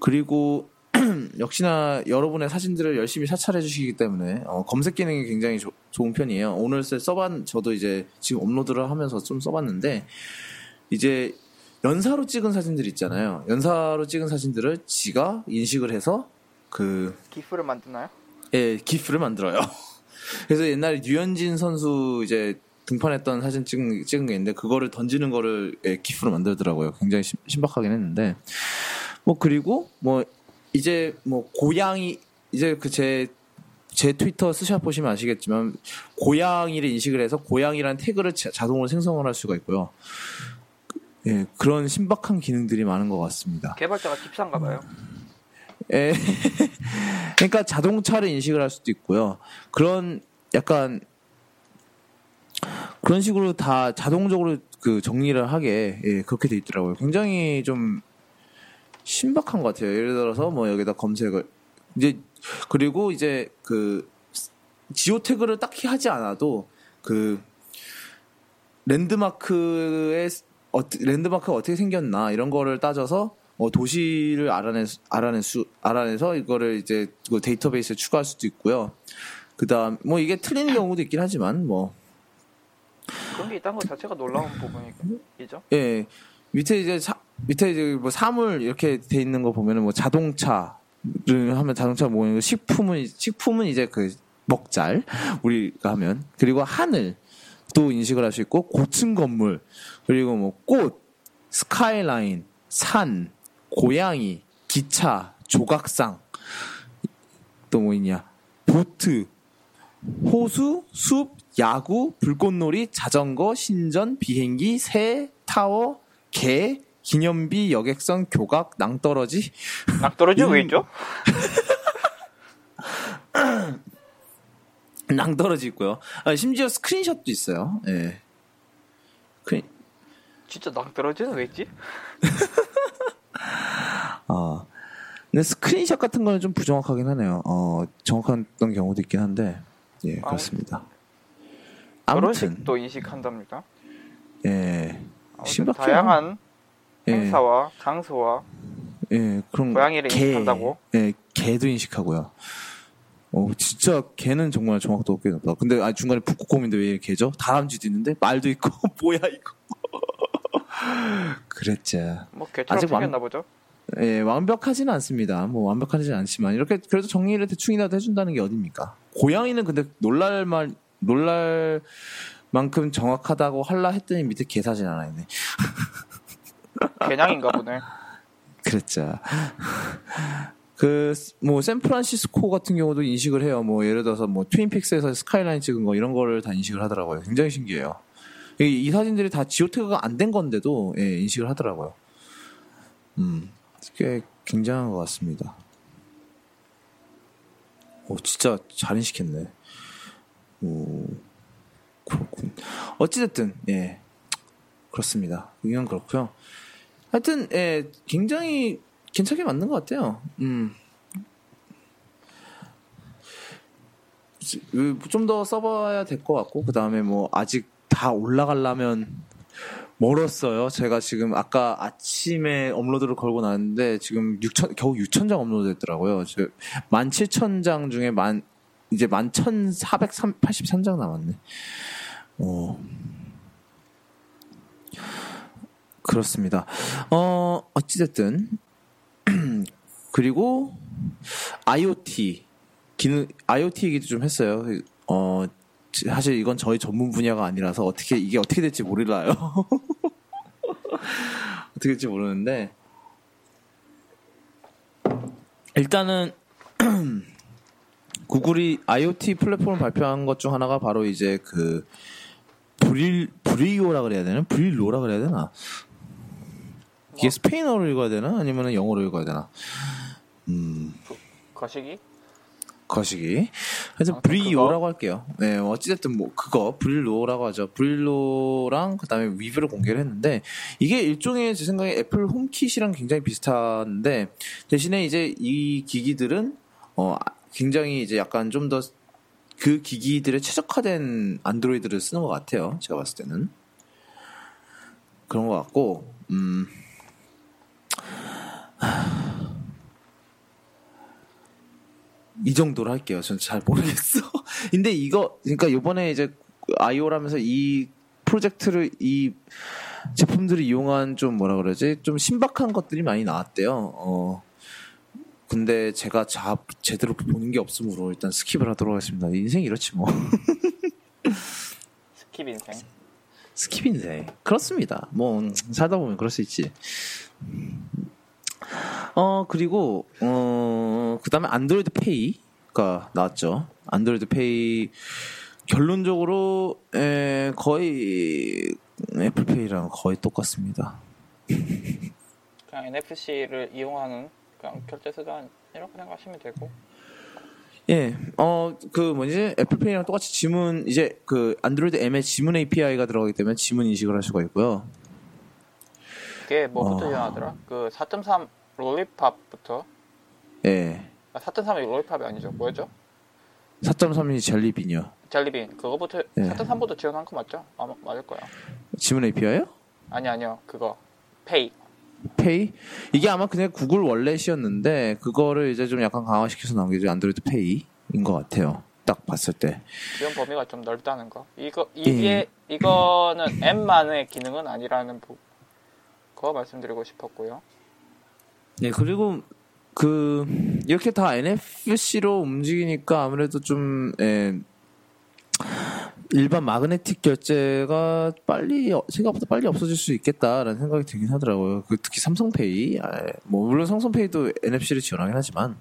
그리고 역시나 여러분의 사진들을 열심히 사찰해 주시기 때문에 어, 검색 기능이 굉장히 조- 좋은 편이에요. 오늘 써봤 저도 이제 지금 업로드를 하면서 좀 써봤는데 이제 연사로 찍은 사진들 있잖아요. 연사로 찍은 사진들을 지가 인식을 해서 그 기프를 만드나요? 예, 기프를 만들어요. 그래서 옛날에 류현진 선수 이제 등판했던 사진 찍은, 찍은 게 있는데 그거를 던지는 거를 예, 기프로 만들더라고요. 굉장히 심, 신박하긴 했는데 뭐 그리고 뭐 이제 뭐 고양이 이제 그 제 제 트위터 스샷 보시면 아시겠지만 고양이를 인식을 해서 고양이라는 태그를 자- 자동으로 생성을 할 수가 있고요. 예, 그런 신박한 기능들이 많은 것 같습니다. 개발자가 집사인가 봐요. 예. 그러니까 자동차를 인식을 할 수도 있고요. 그런 약간 그런 식으로 다 자동적으로 그 정리를 하게 예, 그렇게 돼 있더라고요. 굉장히 좀 신박한 것 같아요. 예를 들어서 뭐 여기다 검색을 이제 그리고 이제 그 지오 태그를 딱히 하지 않아도 그 랜드마크의 어, 랜드마크가 어떻게 생겼나 이런 거를 따져서 어, 도시를 알아내 알아내 수 알아내서 이거를 이제 그 데이터베이스에 추가할 수도 있고요. 그 다음 뭐 이게 틀리는 경우도 있긴 하지만 뭐 그런 게 있다는 것 자체가 놀라운 부분이죠. 예. 밑에 이제 사, 밑에 이제 뭐 사물 이렇게 돼 있는 거 보면은 뭐 자동차 를 하면 자동차 뭐 식품은 식품은 이제 그 먹잘 우리가 하면 그리고 하늘 또 인식을 할 수 있고 고층 건물 그리고 뭐 꽃 스카이라인 산 고양이 기차 조각상 또 뭐 있냐 보트 호수, 숲, 야구, 불꽃놀이, 자전거, 신전, 비행기, 새, 타워, 개, 기념비, 여객선, 교각, 낭떠러지. 낭떠러지 왜 음. 있죠? 낭떠러지 있고요. 아, 심지어 스크린샷도 있어요. 예. 그, 진짜 낭떠러지는 왜 있지? 아. 근데 스크린샷 같은 거는 좀 부정확하긴 하네요. 어, 정확한 경우도 있긴 한데. 예, 그렇습니다. 아무튼, 결혼식도 인식한답니까? 예. 신박해요. 다양한 예. 행사와 장소와 예, 그럼 고양이를 인식한다고? 예, 개도 인식하고요. 어, 진짜 개는 정말 정확도 없게 높다. 근데 아, 중간에 북극곰인데 왜 개죠? 다람쥐도 있는데 말도 있고 뭐야 이거. 그랬죠. 뭐 아직 왕- 생겼나 보죠. 예, 완벽하지는 않습니다. 뭐 완벽하지는 않지만 이렇게 그래도 정리를 대충이라도 해준다는 게 어딥니까? 고양이는 근데 놀랄 말 놀랄 만큼 정확하다고 할라 했더니 밑에 개 사진 하나 있네. 개냥인가 보네. 그랬죠. 그, 뭐, 샌프란시스코 같은 경우도 인식을 해요. 뭐, 예를 들어서 뭐, 트윈픽스에서 스카이라인 찍은 거, 이런 거를 다 인식을 하더라고요. 굉장히 신기해요. 이, 이 사진들이 다 지오태그가 안 된 건데도, 예, 인식을 하더라고요. 음, 꽤 굉장한 것 같습니다. 오, 진짜 잘 인식했네. 오, 그렇군. 어찌됐든, 예. 그렇습니다. 이건 그렇고요 하여튼, 예, 굉장히 괜찮게 만든 것 같아요. 음. 좀 더 써봐야 될 것 같고, 그 다음에 뭐, 아직 다 올라가려면 멀었어요. 제가 지금 아까 아침에 업로드를 걸고 나왔는데, 지금 6천, 겨우 6천 장 업로드 됐더라고요. 17,000장 중에 만, 이제 11,483장 남았네. 어. 그렇습니다. 어, 어찌 됐든. 그리고, IoT. 기능, IoT 얘기도 좀 했어요. 어, 사실 이건 저희 전문 분야가 아니라서 어떻게, 이게 어떻게 될지 몰라요. 어떻게 될지 모르는데. 일단은, 구글이 IoT 플랫폼을 발표한 것 중 하나가 바로 이제 그, 브릴, 브리오라 그래야 되나? 브릴로라 그래야 되나? 이게 스페인어로 읽어야 되나? 아니면 영어로 읽어야 되나? 음, 거시기? 거시기. 그래서 아무튼 브리오라고 할게요. 네, 어찌됐든 뭐 그거 브릴로라고 하죠. 브릴로랑 그다음에 위브를 공개를 했는데 이게 일종의 제 생각에 애플 홈킷이랑 굉장히 비슷한데 대신에 이제 이 기기들은 어 굉장히 이제 약간 좀 더 그 기기들에 최적화된 안드로이드를 쓰는 것 같아요. 제가 봤을 때는 그런 것 같고 음. 이 정도로 할게요. 전잘 모르겠어. 근데 이거 그러니까 이번에 이제 I/O 하면서 이 프로젝트를 이 제품들을 이용한 좀 뭐라 그러지 좀 신박한 것들이 많이 나왔대요. 어. 근데 제가 자, 제대로 보는 게 없으므로 일단 skip을 하도록 하겠습니다. 인생 이렇지 뭐. skip 인생. skip 인생. 그렇습니다. 뭐 음, 살다 보면 그럴 수 있지. 어 그리고 어 그 다음에 안드로이드 페이가 나왔죠. 안드로이드 페이 결론적으로 에, 거의 애플 페이랑 거의 똑같습니다. 그냥 NFC를 이용하는 그냥 결제 수단 이렇게 생각하시면 되고. 예, 어, 그 뭐지, 애플페이랑 똑같이 지문, 이제 그 안드로이드 M에 지문 API가 들어가기 때문에 지문 인식을 할 수가 있고요. 그게 뭐부터 어. 지원하더라? 그4.3 롤리팝부터 예. 아, 4.3이 롤리팝이 아니죠? 뭐였죠? 4.3이 젤리빈이요. 젤리빈 그거부터 네. 4.3부터 지원한 거 맞죠? 아마 맞을 거야. 지문 API요? 아니 아니요 그거 페이. 페이? 이게 아마 그냥 구글 원래시였는데, 그거를 이제 좀 약간 강화시켜서 나온 게 안드로이드 페이인 것 같아요. 딱 봤을 때. 지원 범위가 좀 넓다는 거. 이거 이게 이거는 M만의 기능은 아니라는 부, 거 말씀드리고 싶었고요. 네, 그리고 그 이렇게 다 NFC로 움직이니까 아무래도 좀 예, 일반 마그네틱 결제가 빨리 어, 생각보다 빨리 없어질 수 있겠다라는 생각이 들긴 하더라고요. 그 특히 삼성페이, 아, 뭐 물론 삼성페이도 NFC를 지원하긴 하지만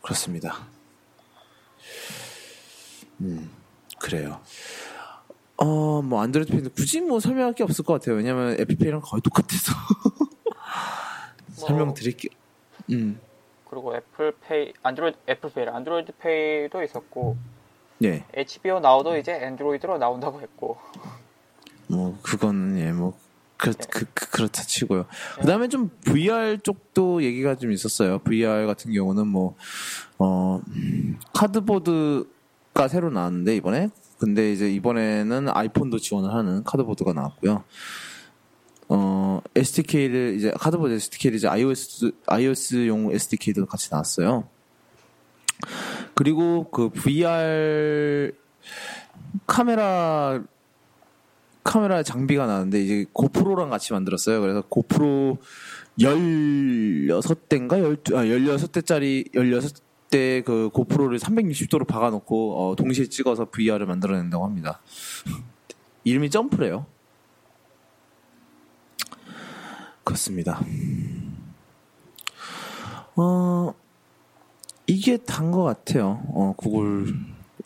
그렇습니다. 음, 그래요. 어, 뭐 안드로이드 페이는 굳이 뭐 설명할 게 없을 것 같아요. 왜냐면 애플페이랑 거의 똑같아서. 설명드릴게요. 음, 그리고 애플페이 안드로이드 애플페이 안드로이드 페이도 있었고 예. HBO 나오도 이제 안드로이드로 나온다고 했고 뭐 그거는 예, 뭐 그, 그, 그, 그렇다 치고요. 그 다음에 좀 VR 쪽도 얘기가 좀 있었어요. VR 같은 경우는 뭐, 어, 카드보드가 새로 나왔는데, 이번에. 근데 이제 이번에는 아이폰도 지원을 하는 카드보드가 나왔고요. 어, SDK를 이제, 카드보드 SDK를 이제 iOS, iOS용 SDK도 같이 나왔어요. 그리고 그 VR 카메라 카메라 장비가 나왔는데 이제 고프로랑 같이 만들었어요. 그래서 고프로 16대인가 12, 아, 16대짜리 16 대그 고프로를 360도로 박아 놓고 어, 동시에 찍어서 VR을 만들어 낸다고 합니다. 이름이 점프래요. 그렇습니다. 어 이게 단 것 같아요. 어 구글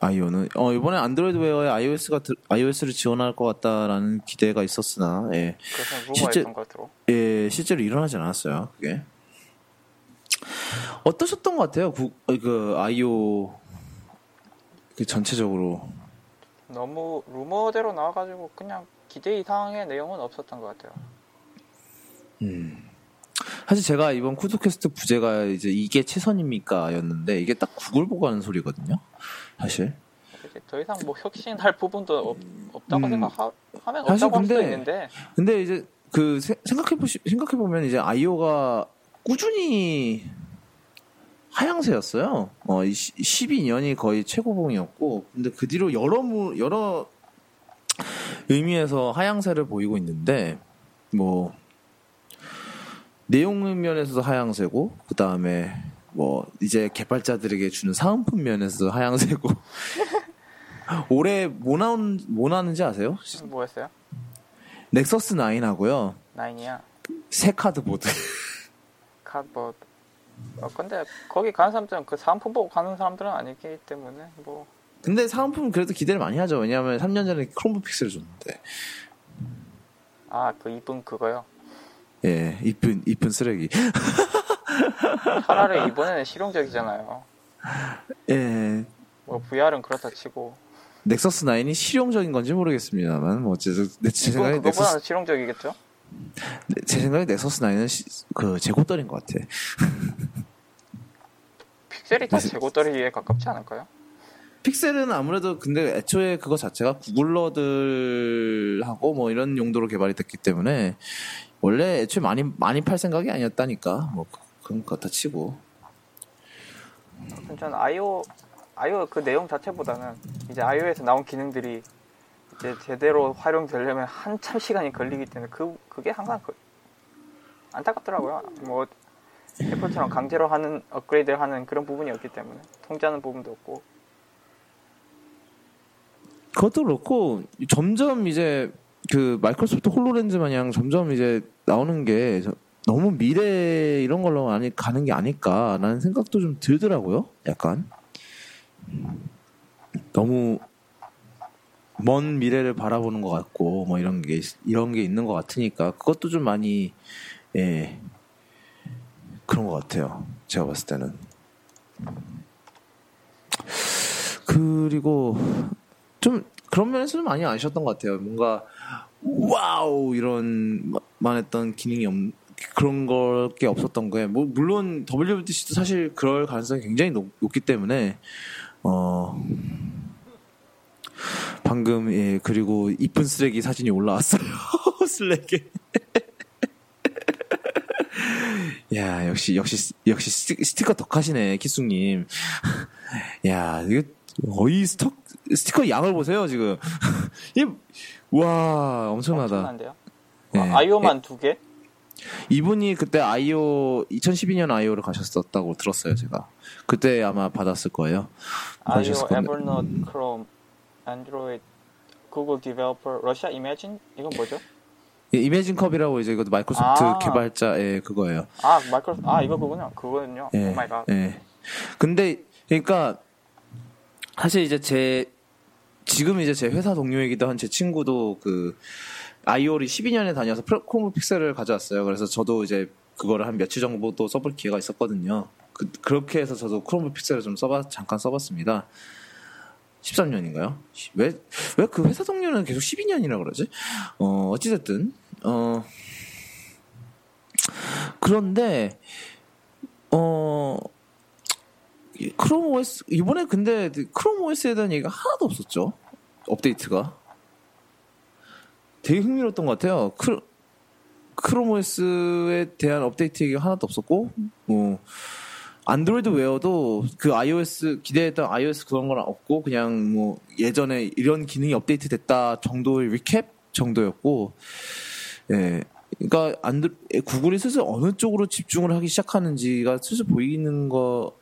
아이오는 어 이번에 안드로이드 웨어에 iOS가 들- iOS를 지원할 것 같다라는 기대가 있었으나 예, 실제- 예 실제로 일어나지 않았어요. 그게 어떠셨던 것 같아요? 구, 어, 그 아이오 그 전체적으로 너무 루머대로 나와가지고 그냥 기대 이상의 내용은 없었던 것 같아요. 음. 사실 제가 이번 쿠드캐스트 부제가 이제 이게 최선입니까였는데 이게 딱 구글 보고 하는 소리거든요. 사실 더 이상 뭐 혁신할 부분도 없, 없다고 음. 생각하면 없다고 할 수도 근데 있는데 근데 이제 그 생각해 보시 생각해 보면 이제 아이오가 꾸준히 하향세였어요. 어, 12년이 거의 최고봉이었고, 근데 그 뒤로 여러 무, 여러 의미에서 하향세를 보이고 있는데, 뭐 내용 면에서도 하향세고, 그 다음에 뭐 이제 개발자들에게 주는 사은품 면에서도 하향세고. 올해 뭐 나온 뭐 나왔는지 아세요? 뭐였어요? 넥서스 9 하고요. 나인이야 새 Cardboard. Cardboard 어, 근데 거기 가는 사람들은 그 사은품 보고 가는 사람들은 아니기 때문에 뭐 근데 사은품은 그래도 기대를 많이 하죠. 왜냐하면 3년 전에 크롬북 픽셀을 줬는데. 아 그 이쁜 그거요 예, 이쁜, 이쁜 쓰레기. 차라리 이번에는 실용적이잖아요. 예. 뭐 VR은 그렇다 치고 넥서스 9이 실용적인 건지 모르겠습니다만 뭐 어쨌든 내- 생각에 넥서스 실용적이겠죠? 제 생각에 넥서스 9은 시, 그 재고떨인 것 같아. 픽셀이 다 재고떨이에 가깝지 않을까요? 픽셀은 아무래도 근데 애초에 그거 자체가 구글러들하고 뭐 이런 용도로 개발이 됐기 때문에 원래 애초에 많이 많이 팔 생각이 아니었다니까 뭐 그- 그런 것 같아 치고 저는 아이오 아이오 그 내용 자체보다는 이제 아이오에서 나온 기능들이 이제 제대로 활용되려면 한참 시간이 걸리기 때문에 그 그게 항상 그- 안타깝더라고요. 뭐 애플처럼 강제로 하는 업그레이드를 하는 그런 부분이 없기 때문에 통제하는 부분도 없고 그것도 그렇고 점점 이제 그 마이크로소프트 홀로렌즈 마냥 점점 이제 나오는 게 저- 너무 미래 이런 걸로 많이 가는 게 아닐까라는 생각도 좀 들더라고요. 약간 너무 먼 미래를 바라보는 것 같고 뭐 이런 게 있- 이런 게 있는 것 같으니까 그것도 좀 많이 예 그런 것 같아요. 제가 봤을 때는 그리고 좀 그런 면에서 좀 많이 아쉬웠던 것 같아요. 뭔가 wow 이럴 만 했던 기능이 없 그런 걸게 없었던 거에 뭐 물론 WWDC도 사실 그럴 가능성이 굉장히 높, 기 때문에 어 방금 예 그리고 이쁜 쓰레기 사진이 올라왔어요 슬랙에 야 역시 역시 역시 스티- 스티커 덕하시네 키숙님 야 이거 거의 스톡 스티커 양을 보세요 지금 이와 엄청나다 엄청난데요. 예. 아, I/O만 두 개? 이분이 그때 I/O 2012년 I/O를 가셨었다고 들었어요 제가 그때 아마 받았을 거예요 I/O. 에버노트, 크롬, 안드로이드, 구글 Developer, 러시아 Imagine 이건 뭐죠? 예, Imagine Cup이라고 이제 이것도 마이크로소프트 아. 개발자의 그거예요 아 마이크로 아 이거 그거군요. 그거는요. 예, oh my God. 예. 근데 그러니까 사실 이제 제 지금 이제 제 회사 동료이기도 한 제 친구도 그 I/O를 12년에 다녀서 크롬 픽셀을 가져왔어요. 그래서 저도 이제 그거를 한 며칠 정도 써볼 기회가 있었거든요. 그, 그렇게 해서 저도 크롬 픽셀을 좀 써봤 잠깐 써봤습니다. 13년인가요? 왜 왜 그 회사 동료는 계속 12년이라 그러지? 어 어찌됐든 어 그런데 어이 크롬 OS 이번에 근데 크롬 OS에 대한 얘기가 하나도 없었죠. 업데이트가 되게 흥미로웠던 것 같아요. 크, 크롬 OS에 대한 업데이트 얘기가 하나도 없었고, 뭐 Android Wear도 그 iOS 기대했던 iOS 그런 건 없고 그냥 뭐 예전에 이런 기능이 업데이트 됐다 정도의 recap 정도였고, 예. 그러니까 안드 구글이 슬슬 어느 쪽으로 집중을 하기 시작하는지가 슬슬 보이는 거.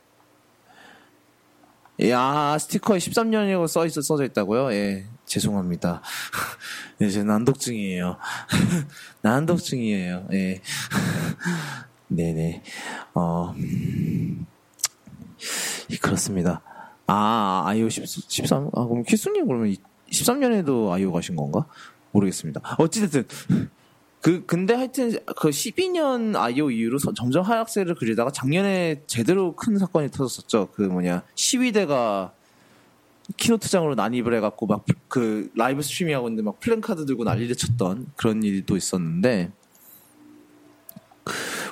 야 스티커에 13년이라고 써 있어 써져 있다고요? 예 죄송합니다. 예, 제 난독증이에요. 난독증이에요. 예. 네네. 어 그렇습니다. 아 아이오 10, 13. 아 그럼 키스님 그러면 13년에도 아이오 가신 건가? 모르겠습니다. 어찌됐든 그 근데 하여튼 그 12년 아이오 이후로 서- 점점 하락세를 그리다가 작년에 제대로 큰 사건이 터졌었죠. 그 뭐냐 시위대가 keynote장으로 난입을 해갖고 막 그 라이브 스트리밍 하고 있는데 막 플랜카드 들고 난리를 쳤던 그런 일도 있었는데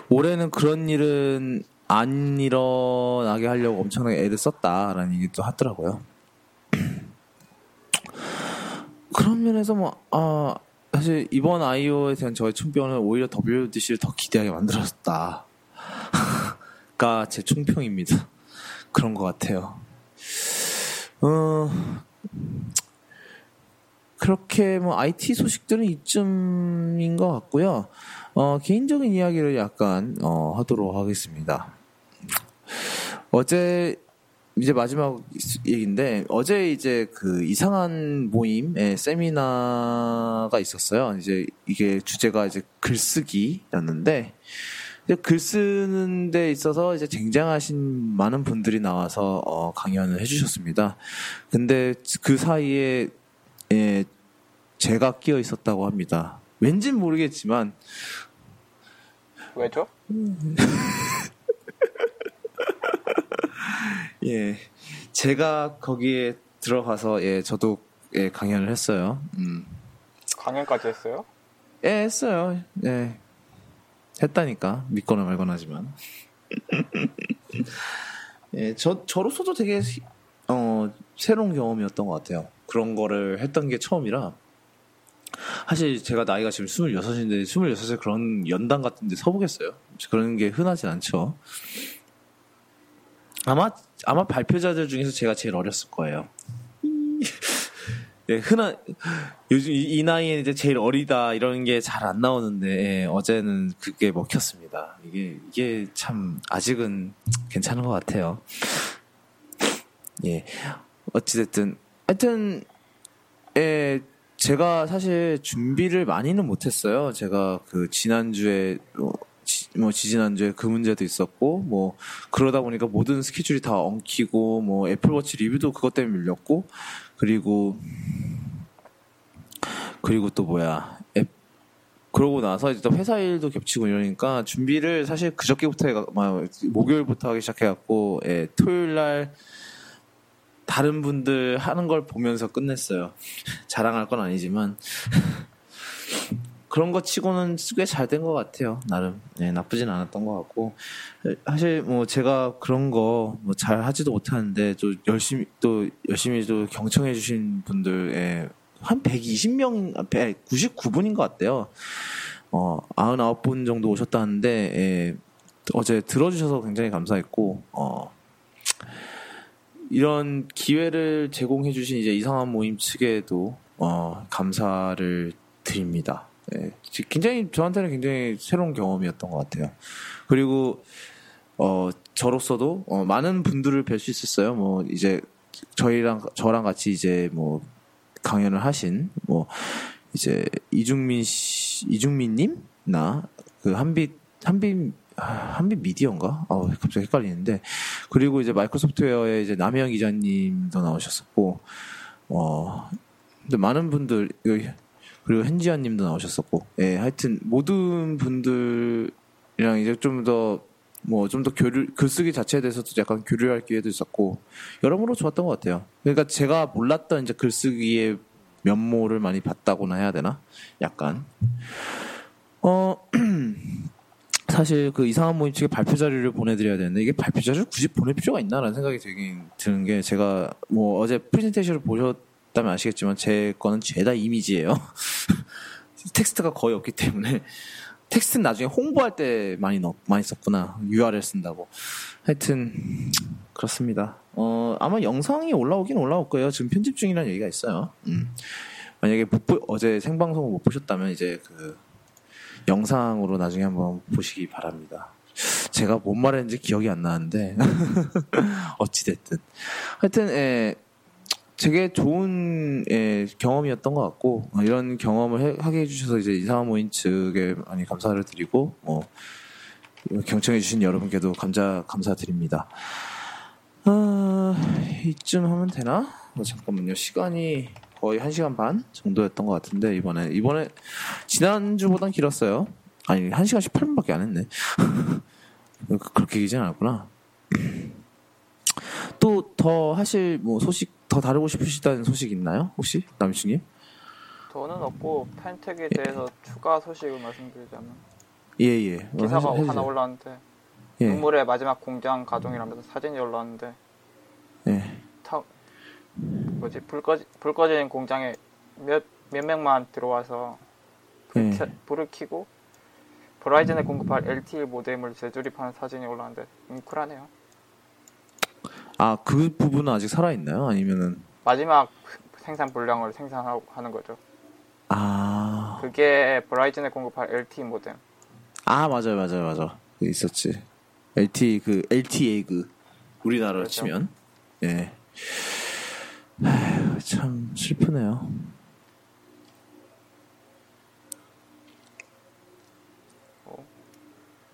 올해는 그런 일은 안 일어나게 하려고 엄청나게 애를 썼다라는 얘기도 하더라고요. 그런 면에서 뭐, 아, 사실 이번 I/O에 대한 저의 총평은 오히려 WWDC를 더 기대하게 만들었다. 가 제 총평입니다. 그런 것 같아요. 어, 그렇게 뭐 IT 소식들은 이쯤인 것 같고요. 어, 개인적인 이야기를 약간 어, 하도록 하겠습니다. 어제 이제 마지막 얘기인데 어제 이제 그 이상한 모임의 세미나가 있었어요. 이제 이게 주제가 이제 글쓰기였는데 글 쓰는 데 있어서 이제 쟁쟁하신 많은 분들이 나와서 어, 강연을 해주셨습니다. 근데 그 사이에 예, 제가 끼어 있었다고 합니다. 왠진 모르겠지만 왜죠? 예, 제가 거기에 들어가서 예, 저도 예, 강연을 했어요. 음. 강연까지 했어요? 예, 했어요. 예. 했다니까. 믿거나 말거나 하지만. 예, 저, 저로서도 되게, 어, 새로운 경험이었던 것 같아요. 그런 거를 했던 게 처음이라. 사실 제가 나이가 지금 26인데, 26에 그런 연당 같은 데 서보겠어요? 그런 게 흔하진 않죠. 아마, 아마 발표자들 중에서 제가 제일 어렸을 거예요. 예, 흔한 요즘 이, 이, 나이에 이제 제일 어리다 이런 게 잘 안 나오는데 예, 어제는 그게 먹혔습니다. 이게 이게 참 아직은 괜찮은 것 같아요. 예, 어찌됐든 하여튼 예, 제가 사실 준비를 많이는 못했어요. 제가 그 지난주에 뭐, 지, 뭐 지지난주에 그 문제도 있었고 뭐 그러다 보니까 모든 스케줄이 다 엉키고 뭐 애플워치 리뷰도 그것 때문에 밀렸고 그리고 그리고 또 뭐야 앱 그러고 나서 이제 또 회사 일도 겹치고 이러니까 준비를 사실 그저께부터 해가 목요일부터 하기 시작해갖고 예, 토요일 날 다른 분들 하는 걸 보면서 끝냈어요. 자랑할 건 아니지만 그런 거 치고는 꽤 잘 된 것 같아요. 나름 네, 나쁘진 않았던 것 같고 사실 뭐 제가 그런 거 뭐 잘 하지도 못하는데 또 열심히 또 열심히 또 경청해 주신 분들 예, 한 120명 99분인 것 같대요. 어 99분 정도 오셨다는데 예, 어제 들어주셔서 굉장히 감사했고 어 이런 기회를 제공해 주신 이제 이상한 모임 측에도 어 감사를 드립니다. 네, 굉장히 저한테는 굉장히 새로운 경험이었던 것 같아요. 그리고 어 저로서도 어, 많은 분들을 뵐 수 있었어요. 뭐 이제 저희랑 저랑 같이 이제 뭐 강연을 하신 뭐 이제 이중민 씨 이중민님 나 그 한빛 한빛 한빛 미디어인가? 어, 갑자기 헷갈리는데 그리고 이제 마이크로소프트웨어의 이제 남혜영 기자님도 나오셨었고 어 근데 많은 분들 그리고 hen지현 님도 나오셨었고, 예, 하여튼 모든 분들이랑 이제 좀 더, 뭐, 좀 더 교류, 글쓰기 자체에 대해서도 약간 교류할 기회도 있었고, 여러모로 좋았던 것 같아요. 그러니까 제가 몰랐던 이제 글쓰기의 면모를 많이 봤다고나 해야 되나? 약간. 어, 사실 그 이상한 모임 측에 발표 자료를 보내드려야 되는데 이게 발표 자료를 굳이 보낼 필요가 있나라는 생각이 되긴 드는 게 제가 뭐 어제 프레젠테이션을 보셨 다면 아시겠지만 제 거는 죄다 이미지예요. 텍스트가 거의 없기 때문에 텍스트는 나중에 홍보할 때 많이 넣 많이 썼구나 URL 쓴다고. 하여튼 그렇습니다. 어 아마 영상이 올라오긴 올라올 거예요. 지금 편집 중이라는 얘기가 있어요. 음. 만약에 못 보, 어제 생방송을 못 보셨다면 이제 그 영상으로 나중에 한번 보시기 바랍니다. 제가 뭔 말했는지 기억이 안 나는데 어찌됐든 하여튼 예, 되게 좋은 예, 경험이었던 것 같고 어, 이런 경험을 해, 하게 해주셔서 이제 이상한 모임 측에 많이 감사를 드리고 뭐 경청해 주신 여러분께도 감사 감사드립니다. 아, 이쯤 하면 되나? 어, 잠깐만요. 시간이 거의 1 시간 반 정도였던 것 같은데 이번에 이번에 지난주보단 길었어요. 아니 1 시간 18분밖에 안 했네. 그렇게 길진 않았구나. 또 더 하실 뭐 소식 더 다루고 싶으시다는 소식 있나요? 혹시 남신님? 저는 없고 펜텍에 대해서 예. 추가 소식을 말씀드리자면 예예 예. 기사가 어, 하나 올라왔는데 예. 눈물의 마지막 공장 가동이라면서 사진이 올라왔는데 예. 타, 뭐지 불 꺼지 불 꺼진 공장에 몇 몇 명만 들어와서 불, 예. 불을 켜고 브라이즌에 공급할 LTE 모뎀을 재조립하는 사진이 올라왔는데 뭉클하네요. 아, 그 부분은 아직 살아 있나요? 아니면은. 마지막 생산 분량을 생산하는 거죠. 아. 그게 브라이즌에 공급할 LTE 모뎀. 아, 맞아요, 맞아요, 맞아. 그 있었지. LTE, 그, LTA 그, 우리나라로 그렇죠. 치면. 예. 아휴, 참, 슬프네요. 어,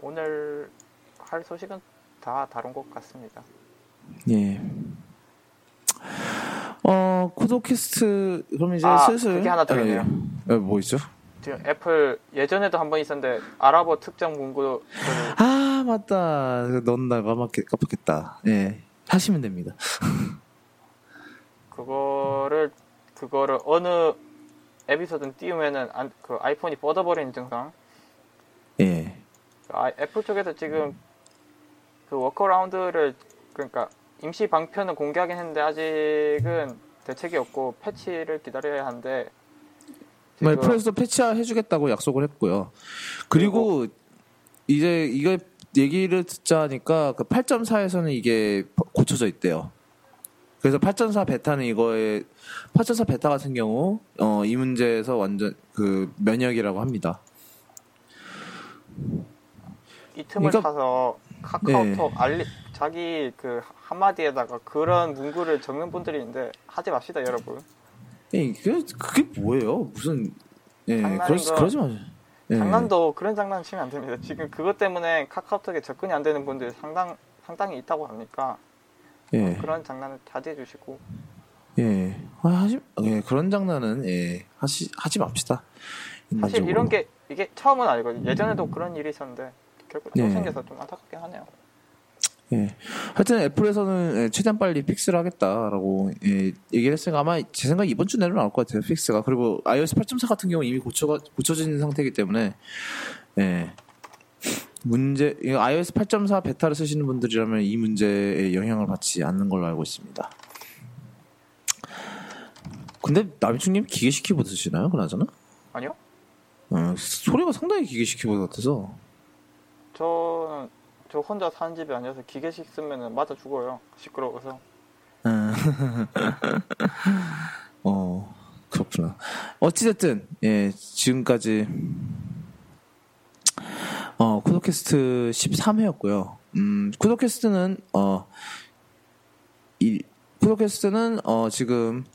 오늘 할 소식은 다 다룬 것 같습니다. 예. 어, 쿠도캐스트, 그럼 이제 아, 슬슬. 그게 하나 더 있네요. 예, 예, 뭐 있죠? 지금 애플 예전에도 한 번 있었는데 아랍어 특정 문구 아 맞다 넣는다 까먹겠, 깜빡했다 예 하시면 됩니다. 그거를 그거를 어느 에피소드 띄우면은 안, 그 아이폰이 뻗어버리는 증상. 예. 아, 애플 쪽에서 지금 그 workaround를 그러니까 임시 방편은 공개하긴 했는데 아직은 대책이 없고 패치를 기다려야 하는데 뭐 지금 애플에서도 패치화 해주겠다고 약속을 했고요. 그리고 이제 이거 얘기를 듣자 하니까 그 8.4에서는 이게 고쳐져 있대요. 그래서 8.4 베타는 이거에 8.4 베타 같은 경우 어, 이 문제에서 완전 그 면역이라고 합니다. 이 틈을 그러니까- 타서 카카오톡 네. 알리 자기 그 한마디에다가 그런 문구를 적는 분들이 있는데 하지 맙시다 여러분. 예, 그게, 그게 뭐예요? 무슨 예, 그러지, 거- 그러지 마세요. 예. 장난도 그런 장난 치면 안 됩니다. 지금 그것 때문에 카카오톡에 접근이 안 되는 분들이 상당 상당히 있다고 하니까 예. 그런 장난을 자제해 주시고 예. 아, 하지, 예, 그런 장난은, 예, 하시, 하지 맙시다. 사실 인간적으로. 이런 게 이게 처음은 아니거든요. 예전에도 그런 일이 있었는데 결국 또 네. 생겨서 좀 안타깝긴 하네요. 예. 하여튼 애플에서는 예, 최대한 빨리 fix를 하겠다라고, 예, 얘기를 했으니까 아마 제 생각에 이번 주 내로 나올 것 같아요, fix가. 그리고 iOS 8.4 같은 경우는 이미 고쳐가, 고쳐진 상태이기 때문에, 예. 문제, 이 iOS 8.4 베타를 쓰시는 분들이라면 이 문제에 영향을 받지 않는 걸로 알고 있습니다. 근데 남이충님 기계식 키보드 쓰시나요? 그나저나? 아니요? 어, 소리가 상당히 기계식 키보드 같아서. 저는 저 혼자 사는 집이 아니어서 기계식 쓰면은 맞아 죽어요. 시끄러워서. 음. 어, 그렇구나. 어찌됐든, 예, 지금까지, 어, 쿠도캐스트 13회였고요. 음, 쿠도캐스트는, 어, 이, 쿠도캐스트는, 어, 지금,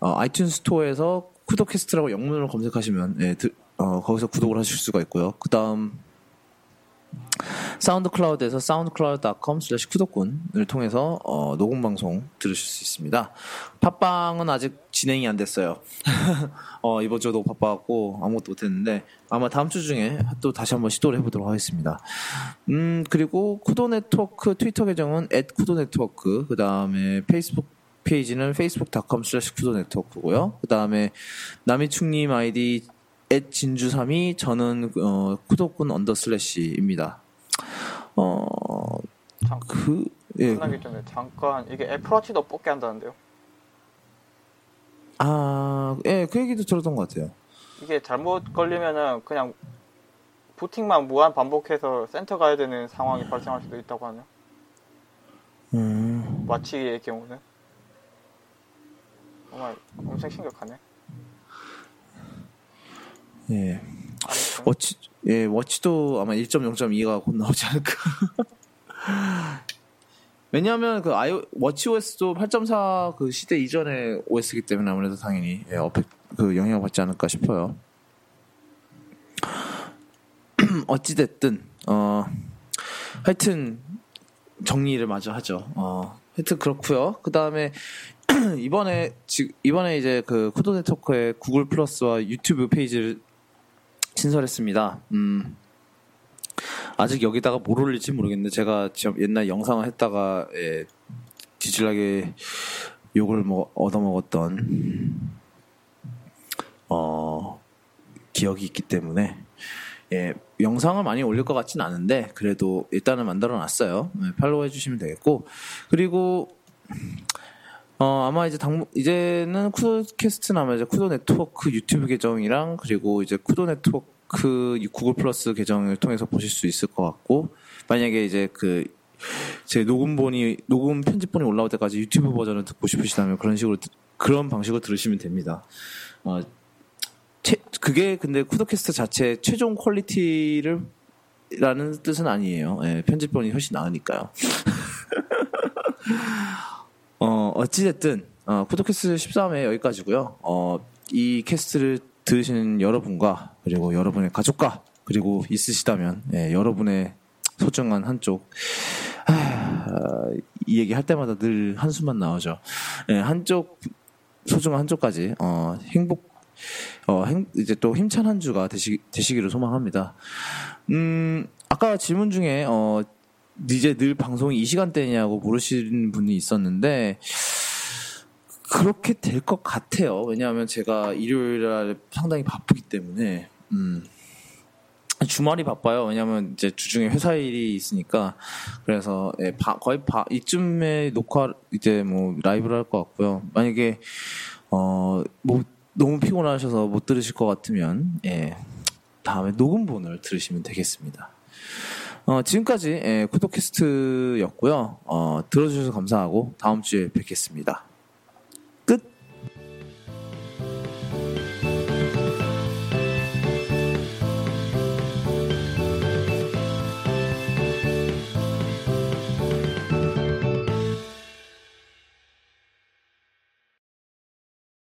어, 아이튠 스토어에서 쿠도캐스트라고 영문으로 검색하시면, 예, 드- 어, 거기서 구독을 하실 수가 있고요. 그 다음, 사운드 클라우드에서 soundcloud.com slash 쿠도군을 통해서 어, 녹음 방송 들으실 수 있습니다. 팟빵은 아직 진행이 안 됐어요. 어, 이번 주도 바빠갖고 아무것도 못했는데 아마 다음 주 중에 또 다시 한번 시도를 해보도록 하겠습니다. 음 그리고 쿠도 네트워크 트위터 계정은 쿠도 네트워크 그 다음에 페이스북 페이지는 facebook.com slash 쿠도 네트워크고요. 그 다음에 남이충님 아이디 at 진주3이 저는 어, 쿠도군 under slash입니다. 어, 잠 그, 예. 끝나기 전에 잠깐 이게 애플워치도 뻗게 한다는데요. 아, 예, 그 얘기도 들었던 것 같아요. 이게 잘못 걸리면은 그냥 부팅만 무한 반복해서 센터 가야 되는 상황이 발생할 수도 있다고 하네요. 음, 와치의 경우는 정말 엄청 심각하네. 예. 워치, 예, 워치도 아마 1.0.2가 곧 나오지 않을까. 왜냐하면 그 아이 워치 OS도 8.4 그 시대 이전의 OS이기 때문에 아무래도 당연히 예, affec 그 영향을 받지 않을까 싶어요. 어찌 됐든 어 하여튼 정리를 마저 하죠. 어 하여튼 그렇고요. 그 다음에 이번에 지 이번에 이제 그 쿠도 네트워크의 구글 플러스와 유튜브 페이지를 신설했습니다. 음. 아직 여기다가 뭘 올릴지 모르겠는데 제가 지금 옛날 영상을 했다가 예, 뒤질나게 욕을 뭐 얻어먹었던 어 기억이 있기 때문에 예, 영상을 많이 올릴 것 같진 않은데 그래도 일단은 만들어 놨어요. 예, 팔로우 해주시면 되겠고 그리고 어 아마 이제 당 이제는 쿠도캐스트는 아마 이제 쿠도 네트워크 유튜브 계정이랑 그리고 이제 쿠도 네트워크 구글 플러스 계정을 통해서 보실 수 있을 것 같고 만약에 이제 그 제 녹음본이 녹음 편집본이 올라올 때까지 유튜브 버전을 듣고 싶으시다면 그런 식으로 듣- 그런 방식으로 들으시면 됩니다. 어, 채- 그게 근데 쿠도캐스트 자체 최종 퀄리티를 라는 뜻은 아니에요. 예, 편집본이 훨씬 나으니까요. 어, 어찌됐든, 어, 쿠도캐스트 13회 여기까지고요 어, 이 캐스트를 들으시는 여러분과, 그리고 여러분의 가족과, 그리고 있으시다면, 예, 여러분의 소중한 한쪽, 하, 이 얘기 할 때마다 늘 한숨만 나오죠. 예, 한쪽, 소중한 한쪽까지, 어, 행복, 어, 행, 이제 또 힘찬 한 주가 되시, 되시기를 소망합니다. 음, 아까 질문 중에, 어, 이제 늘 방송이 이 시간대냐고 물으시는 분이 있었는데 그렇게 될 것 같아요. 왜냐하면 제가 일요일에 상당히 바쁘기 때문에 음. 주말이 바빠요. 왜냐하면 이제 주중에 회사 일이 있으니까 그래서 예, 바, 거의 바, 이쯤에 녹화 이제 뭐 라이브를 할 것 같고요. 만약에 어 뭐 너무 피곤하셔서 못 들으실 것 같으면 예, 다음에 녹음본을 들으시면 되겠습니다. 어, 지금까지 예, 쿠도캐스트였고요. 어, 들어주셔서 감사하고 다음 주에 뵙겠습니다.